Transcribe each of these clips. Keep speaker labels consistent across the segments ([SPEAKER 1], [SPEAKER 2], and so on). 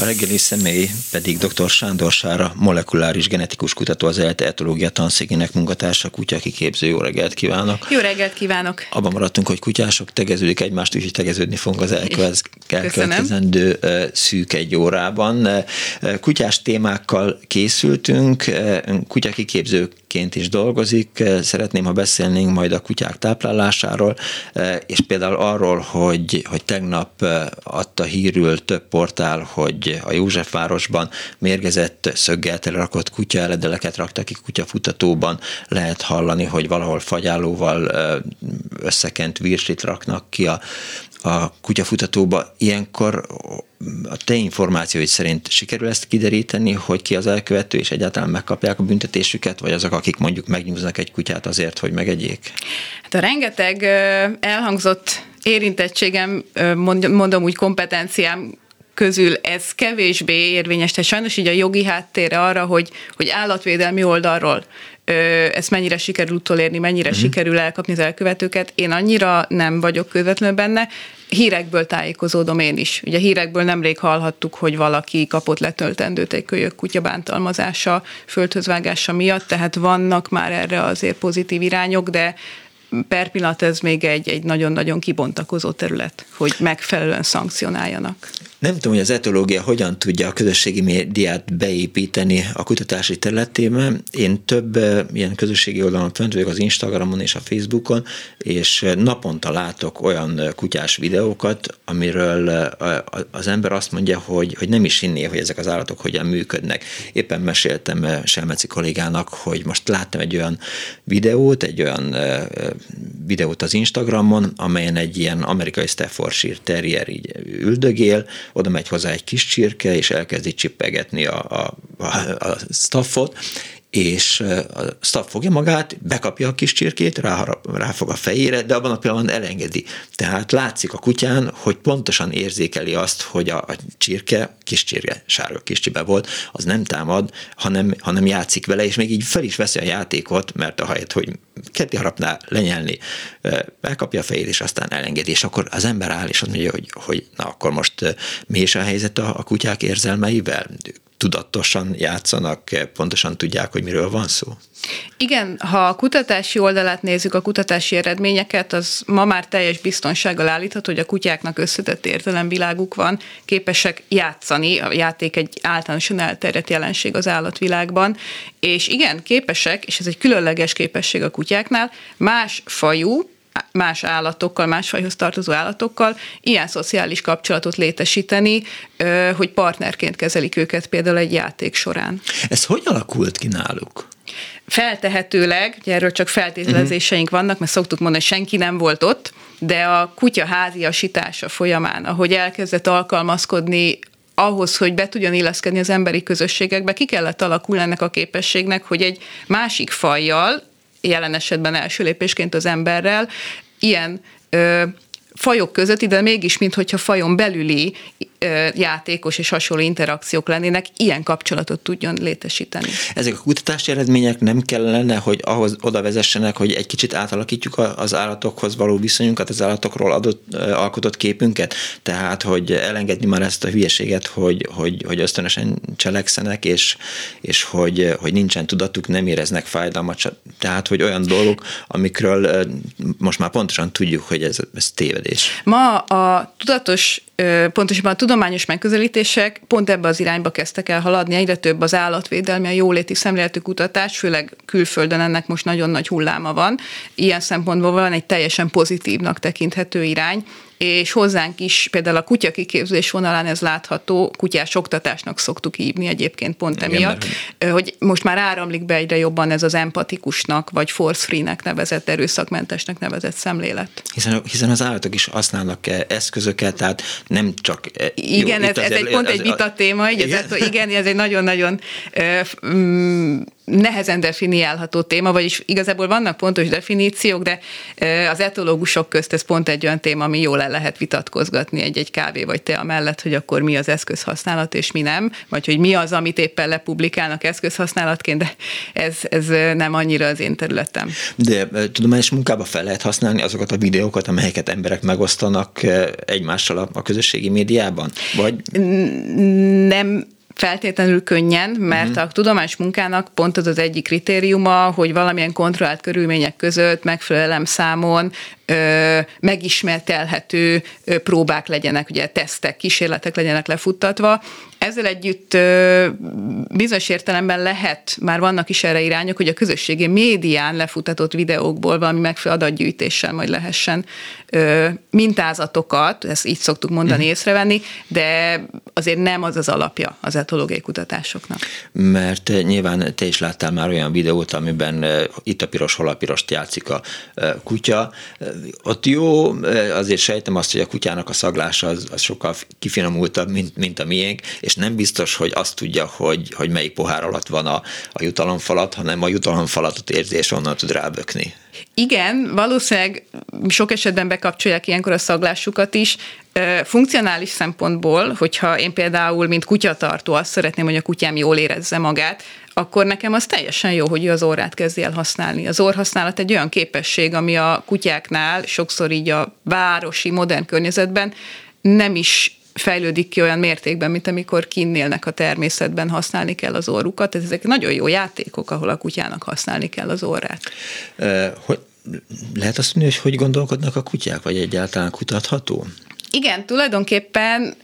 [SPEAKER 1] A reggeli személy pedig dr. Sándor Sára, molekuláris genetikus kutató, az ELTE etológia tanszékének munkatársa, kutya kiképző. Jó reggelt kívánok!
[SPEAKER 2] Jó reggelt kívánok!
[SPEAKER 1] Abban maradtunk, hogy kutyások tegeződik egymást, úgyhogy tegeződni fogunk az elkövetkezendő szűk egy órában. Kutyás témákkal készültünk, kutya kiképzők ként is dolgozik. Szeretném, ha beszélnénk majd a kutyák táplálásáról, és például arról, hogy, hogy tegnap adta hírül több portál, hogy a Józsefvárosban mérgezett szöggel rakott kutya eledeleket raktak ki kutyafutatóban. Lehet hallani, hogy valahol fagyálóval összekent virslit raknak ki a, a kutyafutatóba. Ilyenkor a te információid szerint sikerül ezt kideríteni, hogy ki az elkövető, és egyáltalán megkapják a büntetésüket, vagy azok, akik mondjuk megnyúznak egy kutyát azért, hogy megegyék?
[SPEAKER 2] Hát a rengeteg elhangzott érintettségem, mondom úgy kompetenciám közül ez kevésbé érvényes, tehát sajnos így a jogi háttérre arra, hogy, hogy állatvédelmi oldalról ezt mennyire sikerül utolérni, mennyire uh-huh. sikerül elkapni az elkövetőket. Én annyira nem vagyok közvetlenül benne, hírekből tájékozódom én is. Ugye hírekből nemrég hallhattuk, hogy valaki kapott letöltendőt egy kölyök kutya bántalmazása, földhözvágása miatt, tehát vannak már erre azért pozitív irányok, de per pillanat ez még egy, egy nagyon-nagyon kibontakozó terület, hogy megfelelően szankcionáljanak.
[SPEAKER 1] Nem tudom, hogy az etológia hogyan tudja a közösségi médiát beépíteni a kutatási területébe. Én több ilyen közösségi oldalon fönt vagyok az Instagramon és a Facebookon, és naponta látok olyan kutyás videókat, amiről az ember azt mondja, hogy, hogy nem is hinné, hogy ezek az állatok hogyan működnek. Éppen meséltem Selmeci kollégának, hogy most láttam egy olyan videót, egy olyan videót az Instagramon, amelyen egy ilyen amerikai Staffordshire terrier így üldögél, oda megy hozzá egy kis csirke, és elkezdi csippegetni a, a, a, a staffot, és a staff fogja magát, bekapja a kis csirkét, ráharap, ráfog a fejére, de abban a pillanatban elengedi. Tehát látszik a kutyán, hogy pontosan érzékeli azt, hogy a, a csirke, kis csirke, sárga kis csibe volt, az nem támad, hanem, hanem játszik vele, és még így fel is veszi a játékot, mert ahelyett, hogy keddi harapná lenyelni, elkapja a fejét, és aztán elengedi, és akkor az ember áll, és azt mondja, hogy, hogy na akkor most mi is a helyzet a, a kutyák érzelmeivel? Tudatosan játszanak, pontosan tudják, hogy miről van szó?
[SPEAKER 2] Igen, ha a kutatási oldalát nézzük, a kutatási eredményeket, az ma már teljes biztonsággal állítható, hogy a kutyáknak összetett értelemviláguk van, képesek játszani, a játék egy általánosan elterjedt jelenség az állatvilágban, és igen, képesek, és ez egy különleges képesség a kutyáknál, más fajú, más állatokkal, más fajhoz tartozó állatokkal ilyen szociális kapcsolatot létesíteni, hogy partnerként kezelik őket például egy játék során.
[SPEAKER 1] Ez hogy alakult ki náluk?
[SPEAKER 2] Feltehetőleg, ugye erről csak feltételezéseink uh-huh. vannak, mert szoktuk mondani, hogy senki nem volt ott, de a kutya háziasítása folyamán, ahogy elkezdett alkalmazkodni ahhoz, hogy be tudjon illeszkedni az emberi közösségekbe, ki kellett alakulni ennek a képességnek, hogy egy másik fajjal, jelen esetben első lépésként az emberrel, ilyen ö, fajok között, de mégis, mintha fajon belüli játékos és hasonló interakciók lennének, ilyen kapcsolatot tudjon létesíteni.
[SPEAKER 1] Ezek a kutatási eredmények nem kellene, hogy ahhoz oda vezessenek, hogy egy kicsit átalakítjuk az állatokhoz való viszonyunkat, az állatokról adott, alkotott képünket, tehát, hogy elengedni már ezt a hülyeséget, hogy, hogy, hogy ösztönösen cselekszenek, és, és hogy, hogy nincsen tudatuk, nem éreznek fájdalmat, tehát, hogy olyan dolgok, amikről most már pontosan tudjuk, hogy ez, ez tévedés.
[SPEAKER 2] Ma a tudatos pontosabban a tudományos megközelítések pont ebbe az irányba kezdtek el haladni, egyre több az állatvédelmi, a jóléti szemléletű kutatás, főleg külföldön ennek most nagyon nagy hulláma van. Ilyen szempontból van egy teljesen pozitívnak tekinthető irány, és hozzánk is például a kutya kiképzés vonalán ez látható, kutyás oktatásnak szoktuk hívni egyébként pont emiatt, Igen, hogy most már áramlik be egyre jobban ez az empatikusnak, vagy force free-nek nevezett, erőszakmentesnek nevezett szemlélet.
[SPEAKER 1] Hiszen, hiszen az állatok is használnak eszközöket, tehát nem csak...
[SPEAKER 2] Igen, jó, ez, ez egy pont egy vita téma, igen. Ez, igen, ez egy nagyon-nagyon nehezen definiálható téma, vagyis igazából vannak pontos definíciók, de az etológusok közt ez pont egy olyan téma, ami jól el lehet vitatkozgatni egy-egy kávé vagy te mellett, hogy akkor mi az eszközhasználat és mi nem, vagy hogy mi az, amit éppen lepublikálnak eszközhasználatként, de ez, ez nem annyira az én területem.
[SPEAKER 1] De tudományos munkába fel lehet használni azokat a videókat, amelyeket emberek megosztanak egymással a, a közösségi médiában? Vagy?
[SPEAKER 2] Nem feltétlenül könnyen, mert uh-huh. a tudományos munkának pont az az egyik kritériuma, hogy valamilyen kontrollált körülmények között megfelelően számon megismertelhető próbák legyenek, ugye tesztek, kísérletek legyenek lefuttatva. Ezzel együtt bizonyos értelemben lehet, már vannak is erre irányok, hogy a közösségi médián lefutatott videókból valami megfelelő adatgyűjtéssel majd lehessen mintázatokat, ezt így szoktuk mondani, mm. észrevenni, de azért nem az az alapja az etológiai kutatásoknak.
[SPEAKER 1] Mert nyilván te is láttál már olyan videót, amiben itt a piros, hol a pirost játszik a kutya ott jó, azért sejtem azt, hogy a kutyának a szaglása az, az sokkal kifinomultabb, mint, mint a miénk, és nem biztos, hogy azt tudja, hogy, hogy melyik pohár alatt van a, a jutalomfalat, hanem a jutalomfalatot érzi, és onnan tud rábökni.
[SPEAKER 2] Igen, valószínűleg sok esetben bekapcsolják ilyenkor a szaglásukat is. Funkcionális szempontból, hogyha én például, mint kutyatartó azt szeretném, hogy a kutyám jól érezze magát, akkor nekem az teljesen jó, hogy ő az orrát kezdi el használni. Az orrhasználat egy olyan képesség, ami a kutyáknál sokszor így a városi, modern környezetben nem is fejlődik ki olyan mértékben, mint amikor kinnélnek a természetben, használni kell az orrukat. Ezek nagyon jó játékok, ahol a kutyának használni kell az orrát.
[SPEAKER 1] hogy lehet azt mondani, hogy hogy gondolkodnak a kutyák, vagy egyáltalán kutatható?
[SPEAKER 2] Igen, tulajdonképpen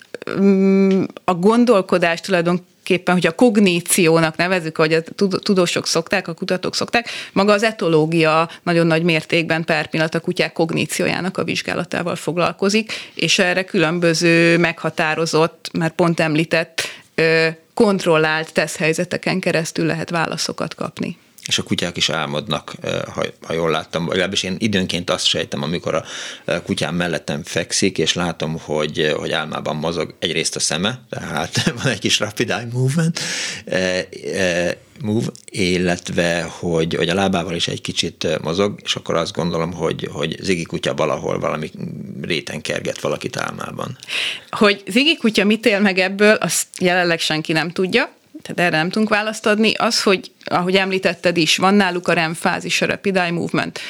[SPEAKER 2] mm, a gondolkodás tulajdonképpen hogy a kogníciónak nevezük, hogy a tudósok szokták, a kutatók szokták, maga az etológia nagyon nagy mértékben per pillanat a kutyák kogníciójának a vizsgálatával foglalkozik, és erre különböző meghatározott, mert pont említett, kontrollált teszthelyzeteken keresztül lehet válaszokat kapni
[SPEAKER 1] és a kutyák is álmodnak, ha, ha jól láttam, legalábbis én időnként azt sejtem, amikor a kutyám mellettem fekszik, és látom, hogy, hogy álmában mozog egyrészt a szeme, tehát van egy kis rapid eye movement, move, illetve hogy, hogy a lábával is egy kicsit mozog, és akkor azt gondolom, hogy, hogy Zigi kutya valahol valami réten kerget valakit álmában.
[SPEAKER 2] Hogy Zigi kutya mit él meg ebből, azt jelenleg senki nem tudja, tehát erre nem tudunk választ adni. Az, hogy ahogy említetted is, van náluk a REM fázis, a Rapid Eye Movement,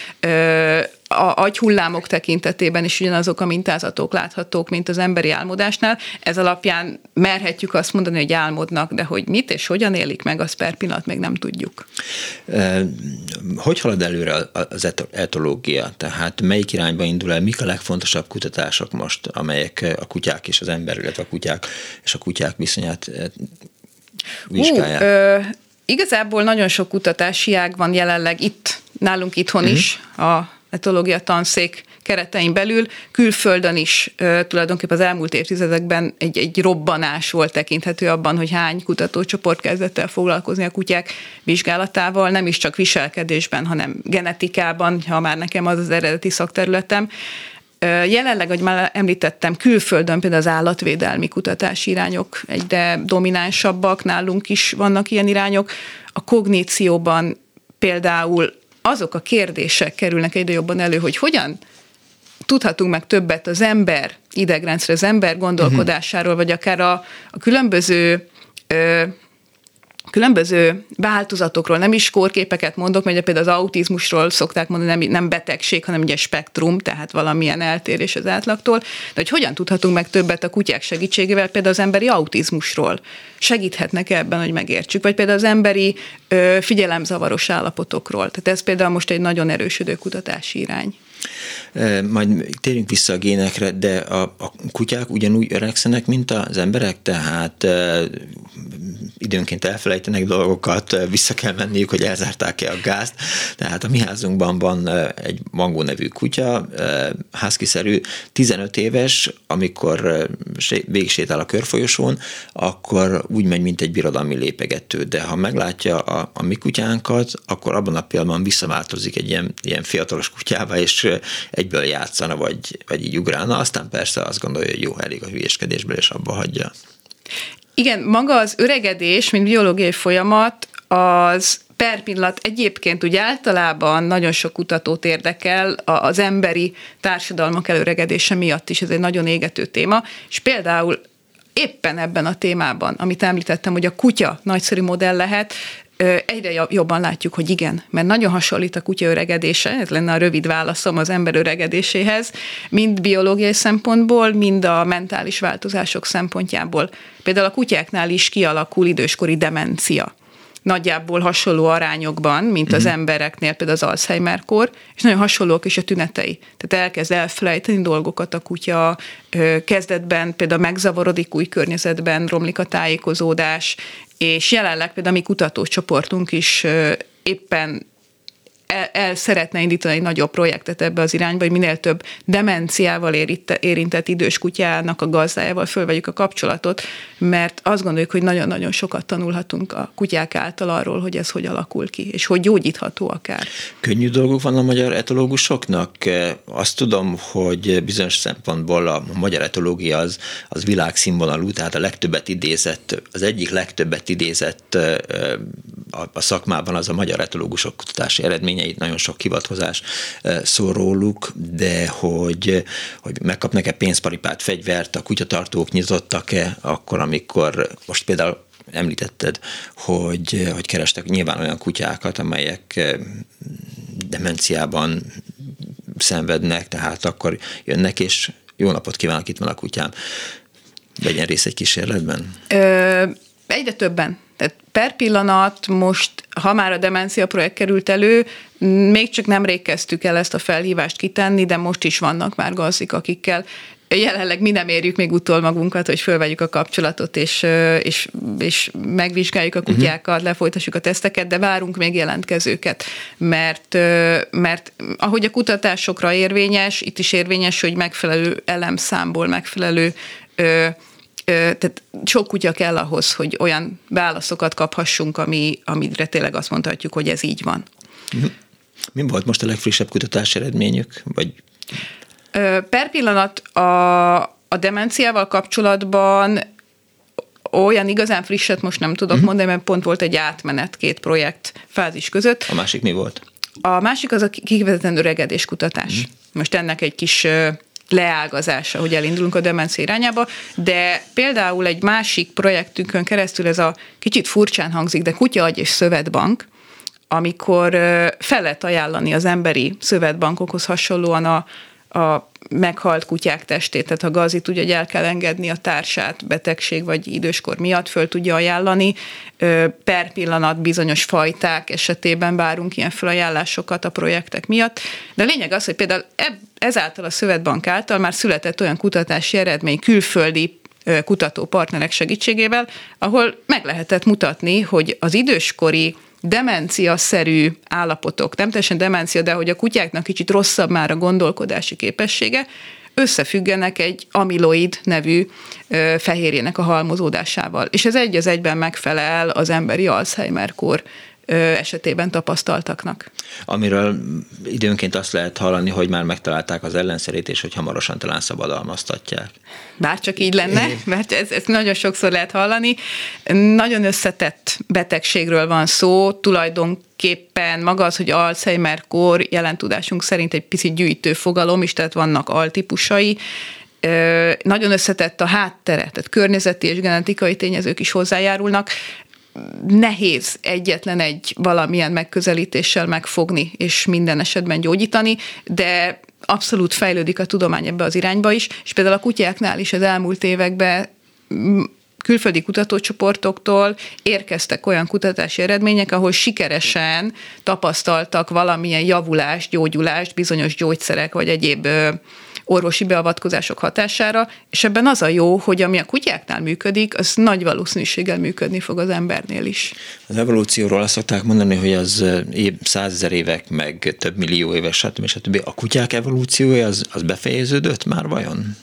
[SPEAKER 2] a agyhullámok tekintetében is ugyanazok a mintázatok láthatók, mint az emberi álmodásnál. Ez alapján merhetjük azt mondani, hogy álmodnak, de hogy mit és hogyan élik meg, azt per pillanat még nem tudjuk.
[SPEAKER 1] Hogy halad előre az etológia? Tehát melyik irányba indul el? Mik a legfontosabb kutatások most, amelyek a kutyák és az ember, illetve a kutyák és a kutyák viszonyát vizsgálják? Uh, ö,
[SPEAKER 2] igazából nagyon sok kutatási ág van jelenleg itt, nálunk itthon uh-huh. is, a etológia tanszék keretein belül, külföldön is tulajdonképpen az elmúlt évtizedekben egy, egy robbanás volt tekinthető abban, hogy hány kutatócsoport kezdett el foglalkozni a kutyák vizsgálatával, nem is csak viselkedésben, hanem genetikában, ha már nekem az az eredeti szakterületem. Jelenleg, ahogy már említettem, külföldön például az állatvédelmi kutatási irányok egyre dominánsabbak, nálunk is vannak ilyen irányok. A kognícióban például azok a kérdések kerülnek egyre jobban elő, hogy hogyan tudhatunk meg többet az ember idegrendszer, az ember gondolkodásáról, vagy akár a, a különböző ö, különböző változatokról, nem is kórképeket mondok, mert például az autizmusról szokták mondani, nem, nem betegség, hanem ugye spektrum, tehát valamilyen eltérés az átlagtól, de hogy hogyan tudhatunk meg többet a kutyák segítségével, például az emberi autizmusról. Segíthetnek ebben, hogy megértsük, vagy például az emberi ö, figyelemzavaros állapotokról. Tehát ez például most egy nagyon erősödő kutatási irány.
[SPEAKER 1] Majd térjünk vissza a génekre, de a, a kutyák ugyanúgy öregszenek, mint az emberek, tehát időnként elfelejtenek dolgokat, vissza kell menniük, hogy elzárták-e a gázt. Tehát a mi házunkban van egy mangó nevű kutya, házkiszerű, 15 éves, amikor végigsétál a körfolyosón, akkor úgy megy, mint egy birodalmi lépegető, de ha meglátja a, a mi kutyánkat, akkor abban a pillanatban visszaváltozik egy ilyen, ilyen fiatalos kutyába, és egyből játszana, vagy, vagy így ugrálna, aztán persze azt gondolja, hogy jó, elég a hülyéskedésből, és abba hagyja.
[SPEAKER 2] Igen, maga az öregedés, mint biológiai folyamat, az per pillanat egyébként úgy általában nagyon sok kutatót érdekel az emberi társadalmak előregedése miatt is, ez egy nagyon égető téma, és például éppen ebben a témában, amit említettem, hogy a kutya nagyszerű modell lehet, egyre jobban látjuk, hogy igen, mert nagyon hasonlít a kutya öregedése, ez lenne a rövid válaszom az ember öregedéséhez, mind biológiai szempontból, mind a mentális változások szempontjából. Például a kutyáknál is kialakul időskori demencia nagyjából hasonló arányokban, mint az uh-huh. embereknél, például az Alzheimer-kor, és nagyon hasonlók is a tünetei. Tehát elkezd elfelejteni dolgokat a kutya, kezdetben például megzavarodik új környezetben, romlik a tájékozódás, és jelenleg például a mi kutatócsoportunk is éppen el, el szeretne indítani egy nagyobb projektet ebbe az irányba, hogy minél több demenciával érintett, érintett idős kutyának a gazdájával fölvegyük a kapcsolatot, mert azt gondoljuk, hogy nagyon-nagyon sokat tanulhatunk a kutyák által arról, hogy ez hogy alakul ki, és hogy gyógyítható akár.
[SPEAKER 1] Könnyű dolgok van a magyar etológusoknak? Azt tudom, hogy bizonyos szempontból a magyar etológia az, az világszínvonalú, tehát a legtöbbet idézett, az egyik legtöbbet idézett a, a szakmában az a magyar etológusok kutatási eredmény eredményeit, nagyon sok hivatkozás szól róluk, de hogy, hogy megkapnak-e pénzparipát, fegyvert, a kutyatartók nyitottak-e akkor, amikor most például említetted, hogy, hogy kerestek nyilván olyan kutyákat, amelyek demenciában szenvednek, tehát akkor jönnek, és jó napot kívánok, itt van a kutyám. Vegyen részt egy kísérletben?
[SPEAKER 2] Ö, egyre többen. Tehát per pillanat most, ha már a demencia projekt került elő, még csak nem kezdtük el ezt a felhívást kitenni, de most is vannak már gazdik, akikkel jelenleg mi nem érjük még utol magunkat, hogy fölvegyük a kapcsolatot, és, és, és megvizsgáljuk a kutyákat, uh-huh. lefolytassuk a teszteket, de várunk még jelentkezőket, mert, mert ahogy a kutatásokra érvényes, itt is érvényes, hogy megfelelő elemszámból, megfelelő tehát sok kutya kell ahhoz, hogy olyan válaszokat kaphassunk, ami, amire tényleg azt mondhatjuk, hogy ez így van.
[SPEAKER 1] Mi volt most a legfrissebb kutatási eredményük? Vagy...
[SPEAKER 2] Per pillanat a, a demenciával kapcsolatban olyan igazán frisset most nem tudok uh-huh. mondani, mert pont volt egy átmenet két projekt fázis között.
[SPEAKER 1] A másik mi volt?
[SPEAKER 2] A másik az a kifejezetten öregedés kutatás. Uh-huh. Most ennek egy kis leágazása, hogy elindulunk a demencia irányába, de például egy másik projektünkön keresztül ez a kicsit furcsán hangzik, de Kutya és Szövetbank, amikor fel lehet ajánlani az emberi szövetbankokhoz hasonlóan a, a meghalt kutyák testét, tehát ha gazi tudja, hogy el kell engedni a társát betegség vagy időskor miatt, föl tudja ajánlani. Per pillanat bizonyos fajták esetében várunk ilyen felajánlásokat a projektek miatt. De a lényeg az, hogy például ezáltal a Szövetbank által már született olyan kutatási eredmény külföldi kutató partnerek segítségével, ahol meg lehetett mutatni, hogy az időskori demencia-szerű állapotok, nem teljesen demencia, de hogy a kutyáknak kicsit rosszabb már a gondolkodási képessége, összefüggenek egy amiloid nevű ö, fehérjének a halmozódásával. És ez egy az egyben megfelel az emberi Alzheimer-kor esetében tapasztaltaknak.
[SPEAKER 1] Amiről időnként azt lehet hallani, hogy már megtalálták az ellenszerét, és hogy hamarosan talán szabadalmaztatják.
[SPEAKER 2] Bár csak így lenne, mert ez, ez nagyon sokszor lehet hallani. Nagyon összetett betegségről van szó, tulajdonképpen maga az, hogy Alzheimer-kor jelen tudásunk szerint egy picit gyűjtő fogalom is, tehát vannak altípusai, nagyon összetett a háttere, tehát környezeti és genetikai tényezők is hozzájárulnak nehéz egyetlen egy valamilyen megközelítéssel megfogni és minden esetben gyógyítani, de abszolút fejlődik a tudomány ebbe az irányba is, és például a kutyáknál is az elmúlt években külföldi kutatócsoportoktól érkeztek olyan kutatási eredmények, ahol sikeresen tapasztaltak valamilyen javulást, gyógyulást bizonyos gyógyszerek vagy egyéb orvosi beavatkozások hatására, és ebben az a jó, hogy ami a kutyáknál működik, az nagy valószínűséggel működni fog az embernél is.
[SPEAKER 1] Az evolúcióról azt szokták mondani, hogy az év, százezer évek, meg több millió évek, stb. stb. A kutyák evolúciója az, az befejeződött már vajon?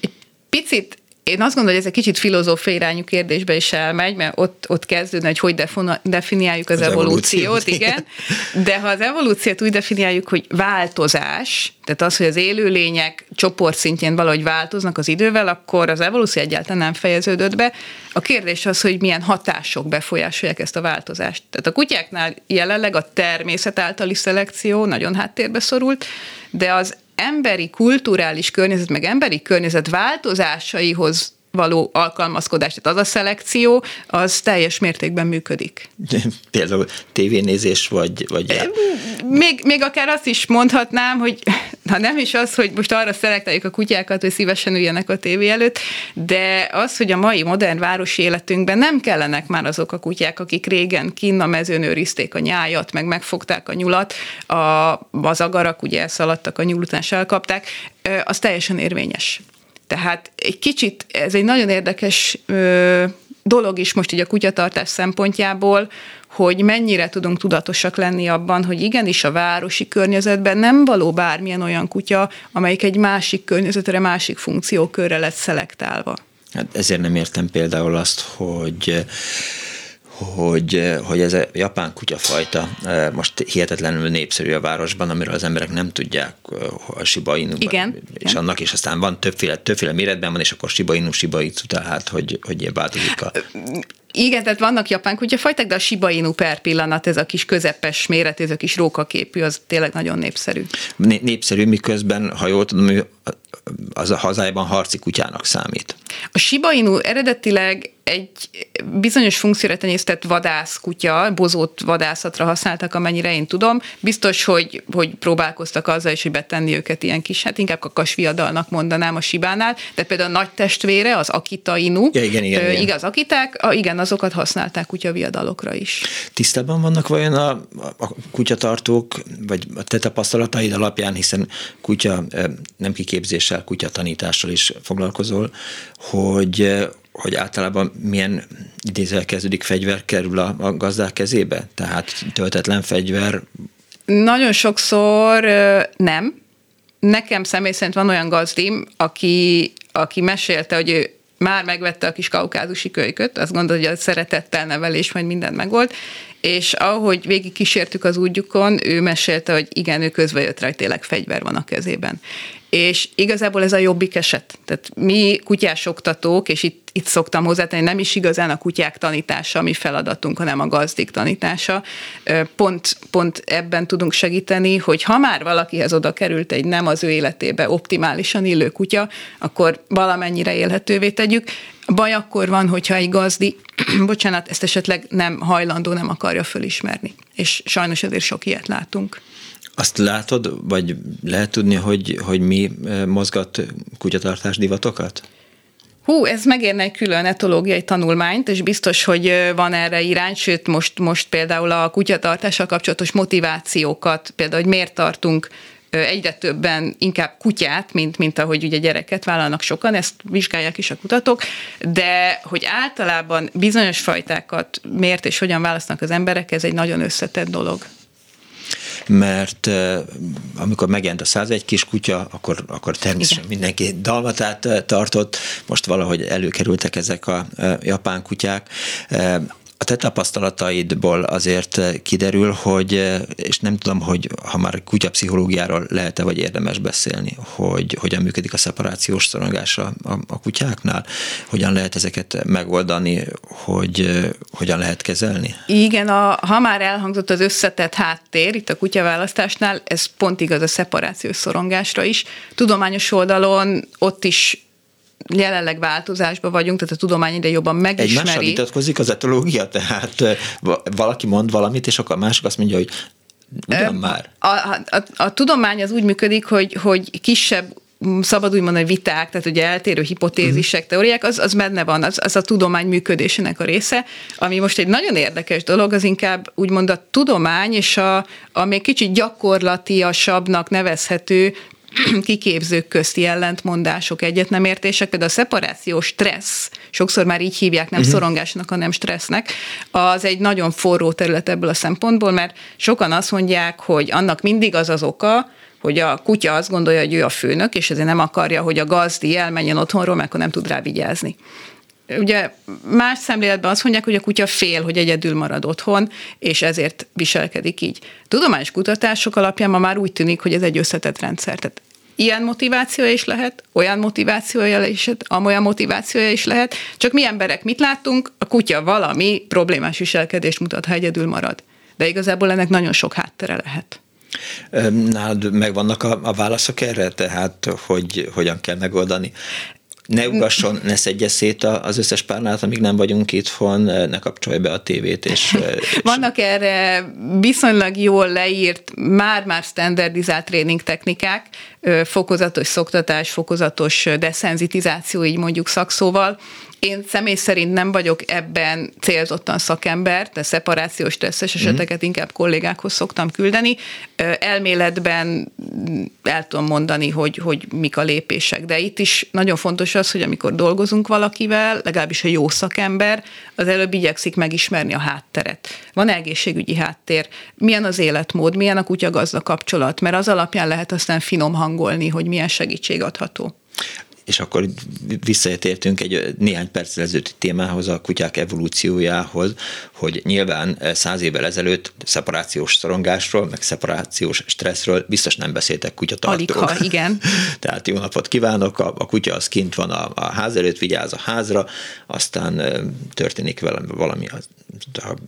[SPEAKER 2] Egy picit én azt gondolom, hogy ez egy kicsit filozófiai irányú kérdésbe is elmegy, mert ott, ott kezdődne, hogy hogy definiáljuk az, az evolúciót, evolúciót, igen. De ha az evolúciót úgy definiáljuk, hogy változás, tehát az, hogy az élőlények csoportszintjén valahogy változnak az idővel, akkor az evolúció egyáltalán nem fejeződött be. A kérdés az, hogy milyen hatások befolyásolják ezt a változást. Tehát a kutyáknál jelenleg a természet általi szelekció nagyon háttérbe szorult, de az emberi kulturális környezet, meg emberi környezet változásaihoz való alkalmazkodás, tehát az a szelekció, az teljes mértékben működik.
[SPEAKER 1] Például tévénézés, vagy... vagy
[SPEAKER 2] még, még akár azt is mondhatnám, hogy ha nem is az, hogy most arra szelektáljuk a kutyákat, hogy szívesen üljenek a tévé előtt, de az, hogy a mai modern városi életünkben nem kellenek már azok a kutyák, akik régen kinn a mezőn őrizték a nyájat, meg megfogták a nyulat, a, az agarak ugye elszaladtak a nyúl után, elkapták, az teljesen érvényes. Tehát egy kicsit, ez egy nagyon érdekes ö, dolog is most így a kutyatartás szempontjából, hogy mennyire tudunk tudatosak lenni abban, hogy igenis a városi környezetben nem való bármilyen olyan kutya, amelyik egy másik környezetre, másik funkciókörre lett szelektálva.
[SPEAKER 1] Hát ezért nem értem például azt, hogy hogy, hogy ez a japán kutyafajta eh, most hihetetlenül népszerű a városban, amiről az emberek nem tudják eh, a Shiba Inu.
[SPEAKER 2] Igen.
[SPEAKER 1] És
[SPEAKER 2] igen.
[SPEAKER 1] annak is aztán van többféle, többféle méretben van, és akkor Shiba Inu, Shiba Itsu, tehát hogy, hogy ilyen változik a...
[SPEAKER 2] Igen, tehát vannak japán kutyafajták, de a Shiba Inu per pillanat, ez a kis közepes méret, ez a kis rókaképű, az tényleg nagyon népszerű.
[SPEAKER 1] Népszerű, miközben, ha jól tudom, az a hazájában harci kutyának számít.
[SPEAKER 2] A Shiba Inu eredetileg egy bizonyos funkcióra tenyésztett vadászkutya, bozót vadászatra használtak, amennyire én tudom. Biztos, hogy, hogy próbálkoztak azzal is, hogy betenni őket ilyen kis, hát inkább kakasviadalnak mondanám a Sibánál, de például a nagy testvére, az Akita Inu,
[SPEAKER 1] ja, igen, igen, igen.
[SPEAKER 2] igaz, Akiták, a, igen, azokat használták kutyaviadalokra is.
[SPEAKER 1] Tisztában vannak vajon a, a kutyatartók, vagy a te tapasztalataid alapján, hiszen kutya nem kiképzéssel, kutyatanítással is foglalkozol, hogy hogy általában milyen idézel kezdődik fegyver kerül a, a gazdák kezébe? Tehát töltetlen fegyver?
[SPEAKER 2] Nagyon sokszor nem. Nekem személy szerint van olyan gazdim, aki, aki mesélte, hogy ő már megvette a kis kaukázusi kölyköt, azt gondolja, hogy a szeretettel nevelés majd mindent megold, és ahogy végig kísértük az útjukon, ő mesélte, hogy igen, ő közbe jött rá, tényleg fegyver van a kezében. És igazából ez a jobbik eset. Tehát mi kutyás oktatók, és itt, itt szoktam hozzátenni, nem is igazán a kutyák tanítása a mi feladatunk, hanem a gazdik tanítása. Pont, pont ebben tudunk segíteni, hogy ha már valakihez oda került egy nem az ő életébe optimálisan illő kutya, akkor valamennyire élhetővé tegyük. Baj akkor van, hogyha egy gazdi, bocsánat, ezt esetleg nem hajlandó, nem akarja fölismerni. És sajnos ezért sok ilyet látunk.
[SPEAKER 1] Azt látod, vagy lehet tudni, hogy, hogy mi eh, mozgat kutyatartás divatokat?
[SPEAKER 2] Hú, ez megérne egy külön etológiai tanulmányt, és biztos, hogy van erre irány, sőt most, most például a kutyatartással kapcsolatos motivációkat, például, hogy miért tartunk egyre többen inkább kutyát, mint, mint ahogy ugye gyereket vállalnak sokan, ezt vizsgálják is a kutatók, de hogy általában bizonyos fajtákat miért és hogyan választanak az emberek, ez egy nagyon összetett dolog
[SPEAKER 1] mert amikor megjelent a 101 kis kutya, akkor, akkor természetesen Igen. mindenki dalmatát tartott, most valahogy előkerültek ezek a japán kutyák. A te tapasztalataidból azért kiderül, hogy, és nem tudom, hogy ha már kutyapszichológiáról lehet-e vagy érdemes beszélni, hogy hogyan működik a szeparációs szorongás a, a kutyáknál, hogyan lehet ezeket megoldani, hogy hogyan lehet kezelni?
[SPEAKER 2] Igen, a, ha már elhangzott az összetett háttér itt a kutyaválasztásnál, ez pont igaz a szeparációs szorongásra is. Tudományos oldalon ott is jelenleg változásban vagyunk, tehát a tudomány ide jobban megismeri.
[SPEAKER 1] Egymással vitatkozik az etológia, tehát valaki mond valamit, és akkor a másik azt mondja, hogy ugyan már.
[SPEAKER 2] A, a, a, a tudomány az úgy működik, hogy, hogy kisebb szabad úgy mondani viták, tehát ugye eltérő hipotézisek, uh-huh. teóriák, az, az benne van, az, az a tudomány működésének a része. Ami most egy nagyon érdekes dolog, az inkább úgymond a tudomány és a, a még kicsit gyakorlatiasabbnak nevezhető kiképzők közti ellentmondások, egyetnemértések, például a szeparációs stressz, sokszor már így hívják, nem uh-huh. szorongásnak, hanem stressznek, az egy nagyon forró terület ebből a szempontból, mert sokan azt mondják, hogy annak mindig az az oka, hogy a kutya azt gondolja, hogy ő a főnök, és ezért nem akarja, hogy a gazdi elmenjen otthonról, mert akkor nem tud rá vigyázni. Ugye más szemléletben azt mondják, hogy a kutya fél, hogy egyedül marad otthon, és ezért viselkedik így. Tudományos kutatások alapján ma már úgy tűnik, hogy ez egy összetett rendszer. Tehát ilyen motivációja is lehet, olyan motivációja is, amolyan motivációja is lehet, csak mi emberek mit látunk? A kutya valami problémás viselkedést mutat, ha egyedül marad. De igazából ennek nagyon sok háttere lehet.
[SPEAKER 1] Nálad megvannak a, a válaszok erre, tehát hogy hogyan kell megoldani? Ne ugasson, ne szedje szét az összes párnát, amíg nem vagyunk itthon, ne kapcsolja be a tévét. És,
[SPEAKER 2] és... Vannak erre viszonylag jól leírt, már-már standardizált tréning technikák, fokozatos szoktatás, fokozatos deszenzitizáció, így mondjuk szakszóval, én személy szerint nem vagyok ebben célzottan szakember, de szeparációs stresszes mhm. eseteket mm. inkább kollégákhoz szoktam küldeni. Elméletben el tudom mondani, hogy, hogy mik a lépések, de itt is nagyon fontos az, hogy amikor dolgozunk valakivel, legalábbis a jó szakember, az előbb igyekszik megismerni a hátteret. Van egészségügyi háttér, milyen az életmód, milyen a kutya-gazda kapcsolat, mert az alapján lehet aztán finom hangolni, hogy milyen segítség adható
[SPEAKER 1] és akkor visszatértünk egy néhány perc ezelőtti témához, a kutyák evolúciójához, hogy nyilván száz évvel ezelőtt szeparációs szorongásról, meg szeparációs stresszről biztos nem beszéltek kutyatartók.
[SPEAKER 2] Alig, igen.
[SPEAKER 1] Tehát jó napot kívánok, a, a kutya az kint van a, a ház előtt, vigyáz a házra, aztán történik velem valami, ha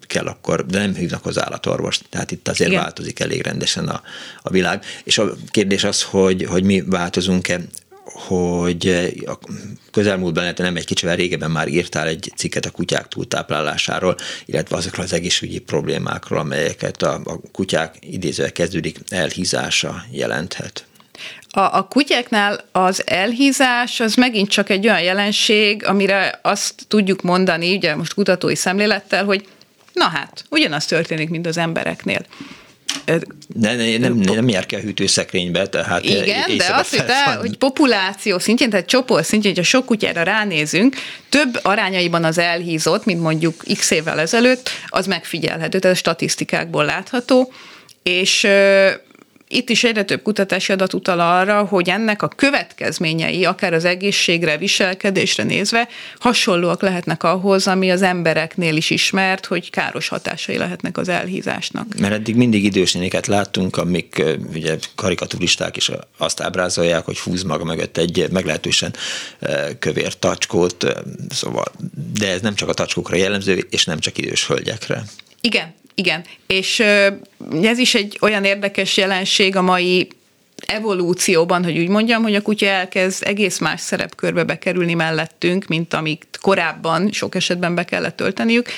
[SPEAKER 1] kell akkor, de nem hívnak az állatorvost. Tehát itt azért igen. változik elég rendesen a, a világ. És a kérdés az, hogy, hogy mi változunk-e hogy a közelmúltban, nem egy kicsivel régebben már írtál egy cikket a kutyák túltáplálásáról, illetve azokról az egészségügyi problémákról, amelyeket a, a kutyák idézővel kezdődik elhízása jelenthet.
[SPEAKER 2] A, a kutyáknál az elhízás az megint csak egy olyan jelenség, amire azt tudjuk mondani, ugye most kutatói szemlélettel, hogy na hát, ugyanaz történik, mint az embereknél.
[SPEAKER 1] Ne, ne, nem, nem jár ki a hűtőszekrénybe, tehát
[SPEAKER 2] Igen, de azt mondta, hogy populáció szintjén, tehát csoport szintjén, hogyha sok kutyára ránézünk, több arányaiban az elhízott, mint mondjuk x évvel ezelőtt, az megfigyelhető, tehát a statisztikákból látható, és itt is egyre több kutatási adat utal arra, hogy ennek a következményei, akár az egészségre, viselkedésre nézve, hasonlóak lehetnek ahhoz, ami az embereknél is ismert, hogy káros hatásai lehetnek az elhízásnak.
[SPEAKER 1] Mert eddig mindig idősnéniket láttunk, amik ugye karikaturisták is azt ábrázolják, hogy húz maga mögött egy meglehetősen kövér tacskót, szóval, de ez nem csak a tacskókra jellemző, és nem csak idős hölgyekre.
[SPEAKER 2] Igen, igen, és ez is egy olyan érdekes jelenség a mai evolúcióban, hogy úgy mondjam, hogy a kutya elkezd egész más szerepkörbe bekerülni mellettünk, mint amit korábban sok esetben be kellett tölteniük,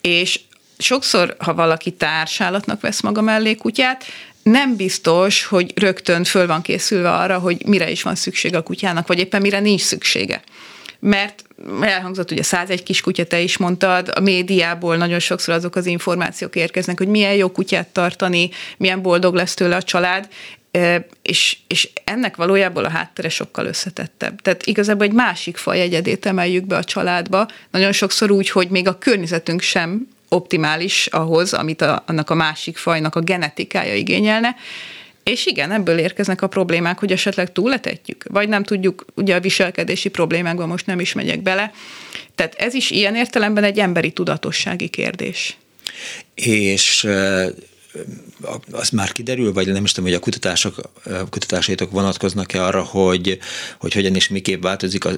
[SPEAKER 2] és sokszor, ha valaki társállatnak vesz maga mellé kutyát, nem biztos, hogy rögtön föl van készülve arra, hogy mire is van szüksége a kutyának, vagy éppen mire nincs szüksége. Mert elhangzott, ugye 101 kiskutya, te is mondtad, a médiából nagyon sokszor azok az információk érkeznek, hogy milyen jó kutyát tartani, milyen boldog lesz tőle a család, és, és ennek valójában a háttere sokkal összetettebb. Tehát igazából egy másik faj egyedét emeljük be a családba, nagyon sokszor úgy, hogy még a környezetünk sem optimális ahhoz, amit a, annak a másik fajnak a genetikája igényelne, és igen, ebből érkeznek a problémák, hogy esetleg túletetjük, vagy nem tudjuk, ugye a viselkedési problémákban most nem is megyek bele. Tehát ez is ilyen értelemben egy emberi tudatossági kérdés.
[SPEAKER 1] És az már kiderül, vagy nem is tudom, hogy a kutatások, kutatásaitok vonatkoznak-e arra, hogy, hogy hogyan és miképp változik a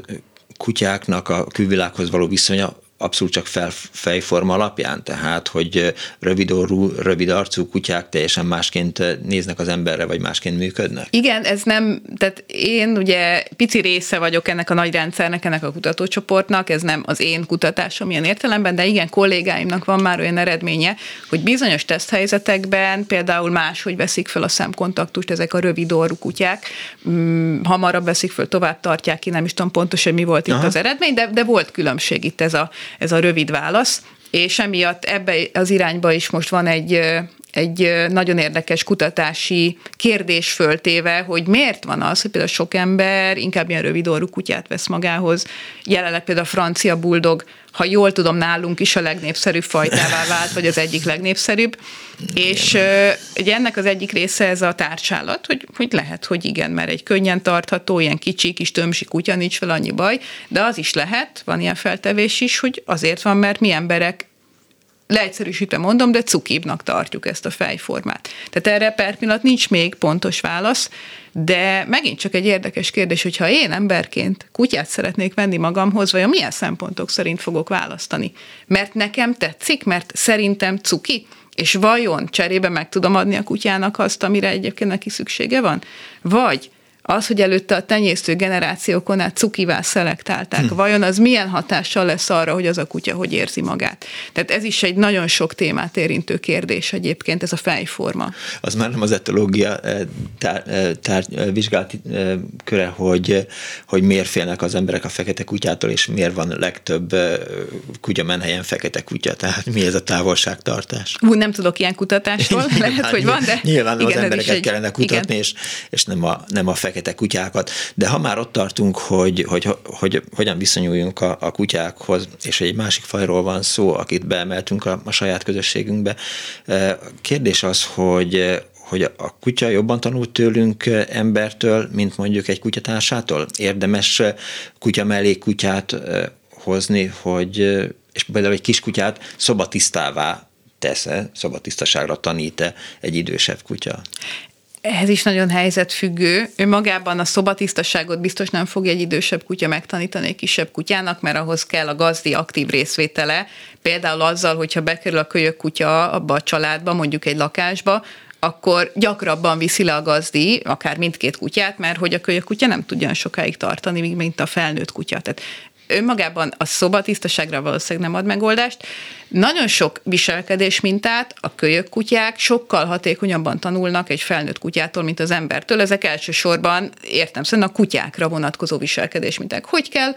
[SPEAKER 1] kutyáknak a külvilághoz való viszonya abszolút csak fel, fejforma alapján, tehát hogy rövid orrú, rövid arcú kutyák teljesen másként néznek az emberre, vagy másként működnek?
[SPEAKER 2] Igen, ez nem, tehát én ugye pici része vagyok ennek a nagy rendszernek, ennek a kutatócsoportnak, ez nem az én kutatásom ilyen értelemben, de igen, kollégáimnak van már olyan eredménye, hogy bizonyos teszthelyzetekben például máshogy veszik fel a szemkontaktust ezek a rövid orrú kutyák, hmm, hamarabb veszik föl, tovább tartják ki, nem is tudom pontosan mi volt itt Aha. az eredmény, de, de volt különbség itt ez a ez a rövid válasz, és emiatt ebbe az irányba is most van egy, egy nagyon érdekes kutatási kérdés föltéve, hogy miért van az, hogy például sok ember inkább ilyen rövid orrú kutyát vesz magához. Jelenleg például a francia buldog, ha jól tudom, nálunk is a legnépszerűbb fajtává vált, vagy az egyik legnépszerűbb. És ugye ennek az egyik része ez a tárcsálat, hogy, hogy lehet, hogy igen, mert egy könnyen tartható, ilyen kicsi kis tömsi kutya, nincs fel annyi baj, de az is lehet, van ilyen feltevés is, hogy azért van, mert mi emberek leegyszerűsítve mondom, de cukibnak tartjuk ezt a fejformát. Tehát erre per pillanat nincs még pontos válasz, de megint csak egy érdekes kérdés, hogyha én emberként kutyát szeretnék venni magamhoz, vajon milyen szempontok szerint fogok választani? Mert nekem tetszik, mert szerintem cuki, és vajon cserébe meg tudom adni a kutyának azt, amire egyébként neki szüksége van? Vagy az, hogy előtte a tenyésztő generációkon át cukivá szelektálták, hm. vajon az milyen hatással lesz arra, hogy az a kutya hogy érzi magát? Tehát ez is egy nagyon sok témát érintő kérdés egyébként, ez a fejforma.
[SPEAKER 1] Az már nem az etológia eh, tár, eh, tár, eh, vizsgált köre, hogy, hogy miért félnek az emberek a fekete kutyától, és miért van legtöbb kutya menhelyen fekete kutya, tehát mi ez a távolságtartás?
[SPEAKER 2] Ú, nem tudok ilyen kutatástól, lehet, hogy van, de
[SPEAKER 1] nyilván igen, az embereket egy, kellene kutatni, és, és nem a, nem a fekete fekete kutyákat, de ha már ott tartunk, hogy, hogy, hogy, hogy hogyan viszonyuljunk a, a kutyákhoz, és egy másik fajról van szó, akit beemeltünk a, a saját közösségünkbe, e, kérdés az, hogy hogy a kutya jobban tanult tőlünk embertől, mint mondjuk egy kutyatársától? Érdemes kutya mellé kutyát e, hozni, hogy, és például egy kiskutyát szobatisztává tesz-e, szobatisztaságra tanít-e egy idősebb kutya?
[SPEAKER 2] Ez is nagyon helyzetfüggő. Ő magában a szobatisztaságot biztos nem fogja egy idősebb kutya megtanítani egy kisebb kutyának, mert ahhoz kell a gazdi aktív részvétele. Például azzal, hogyha bekerül a kölyök kutya abba a családba, mondjuk egy lakásba, akkor gyakrabban viszi le a gazdi, akár mindkét kutyát, mert hogy a kölyök kutya nem tudja sokáig tartani, mint a felnőtt kutya. Tehát önmagában a szobatisztaságra valószínűleg nem ad megoldást. Nagyon sok viselkedés mintát a kölyök kutyák sokkal hatékonyabban tanulnak egy felnőtt kutyától, mint az embertől. Ezek elsősorban értem szerint a kutyákra vonatkozó viselkedés minták. Hogy kell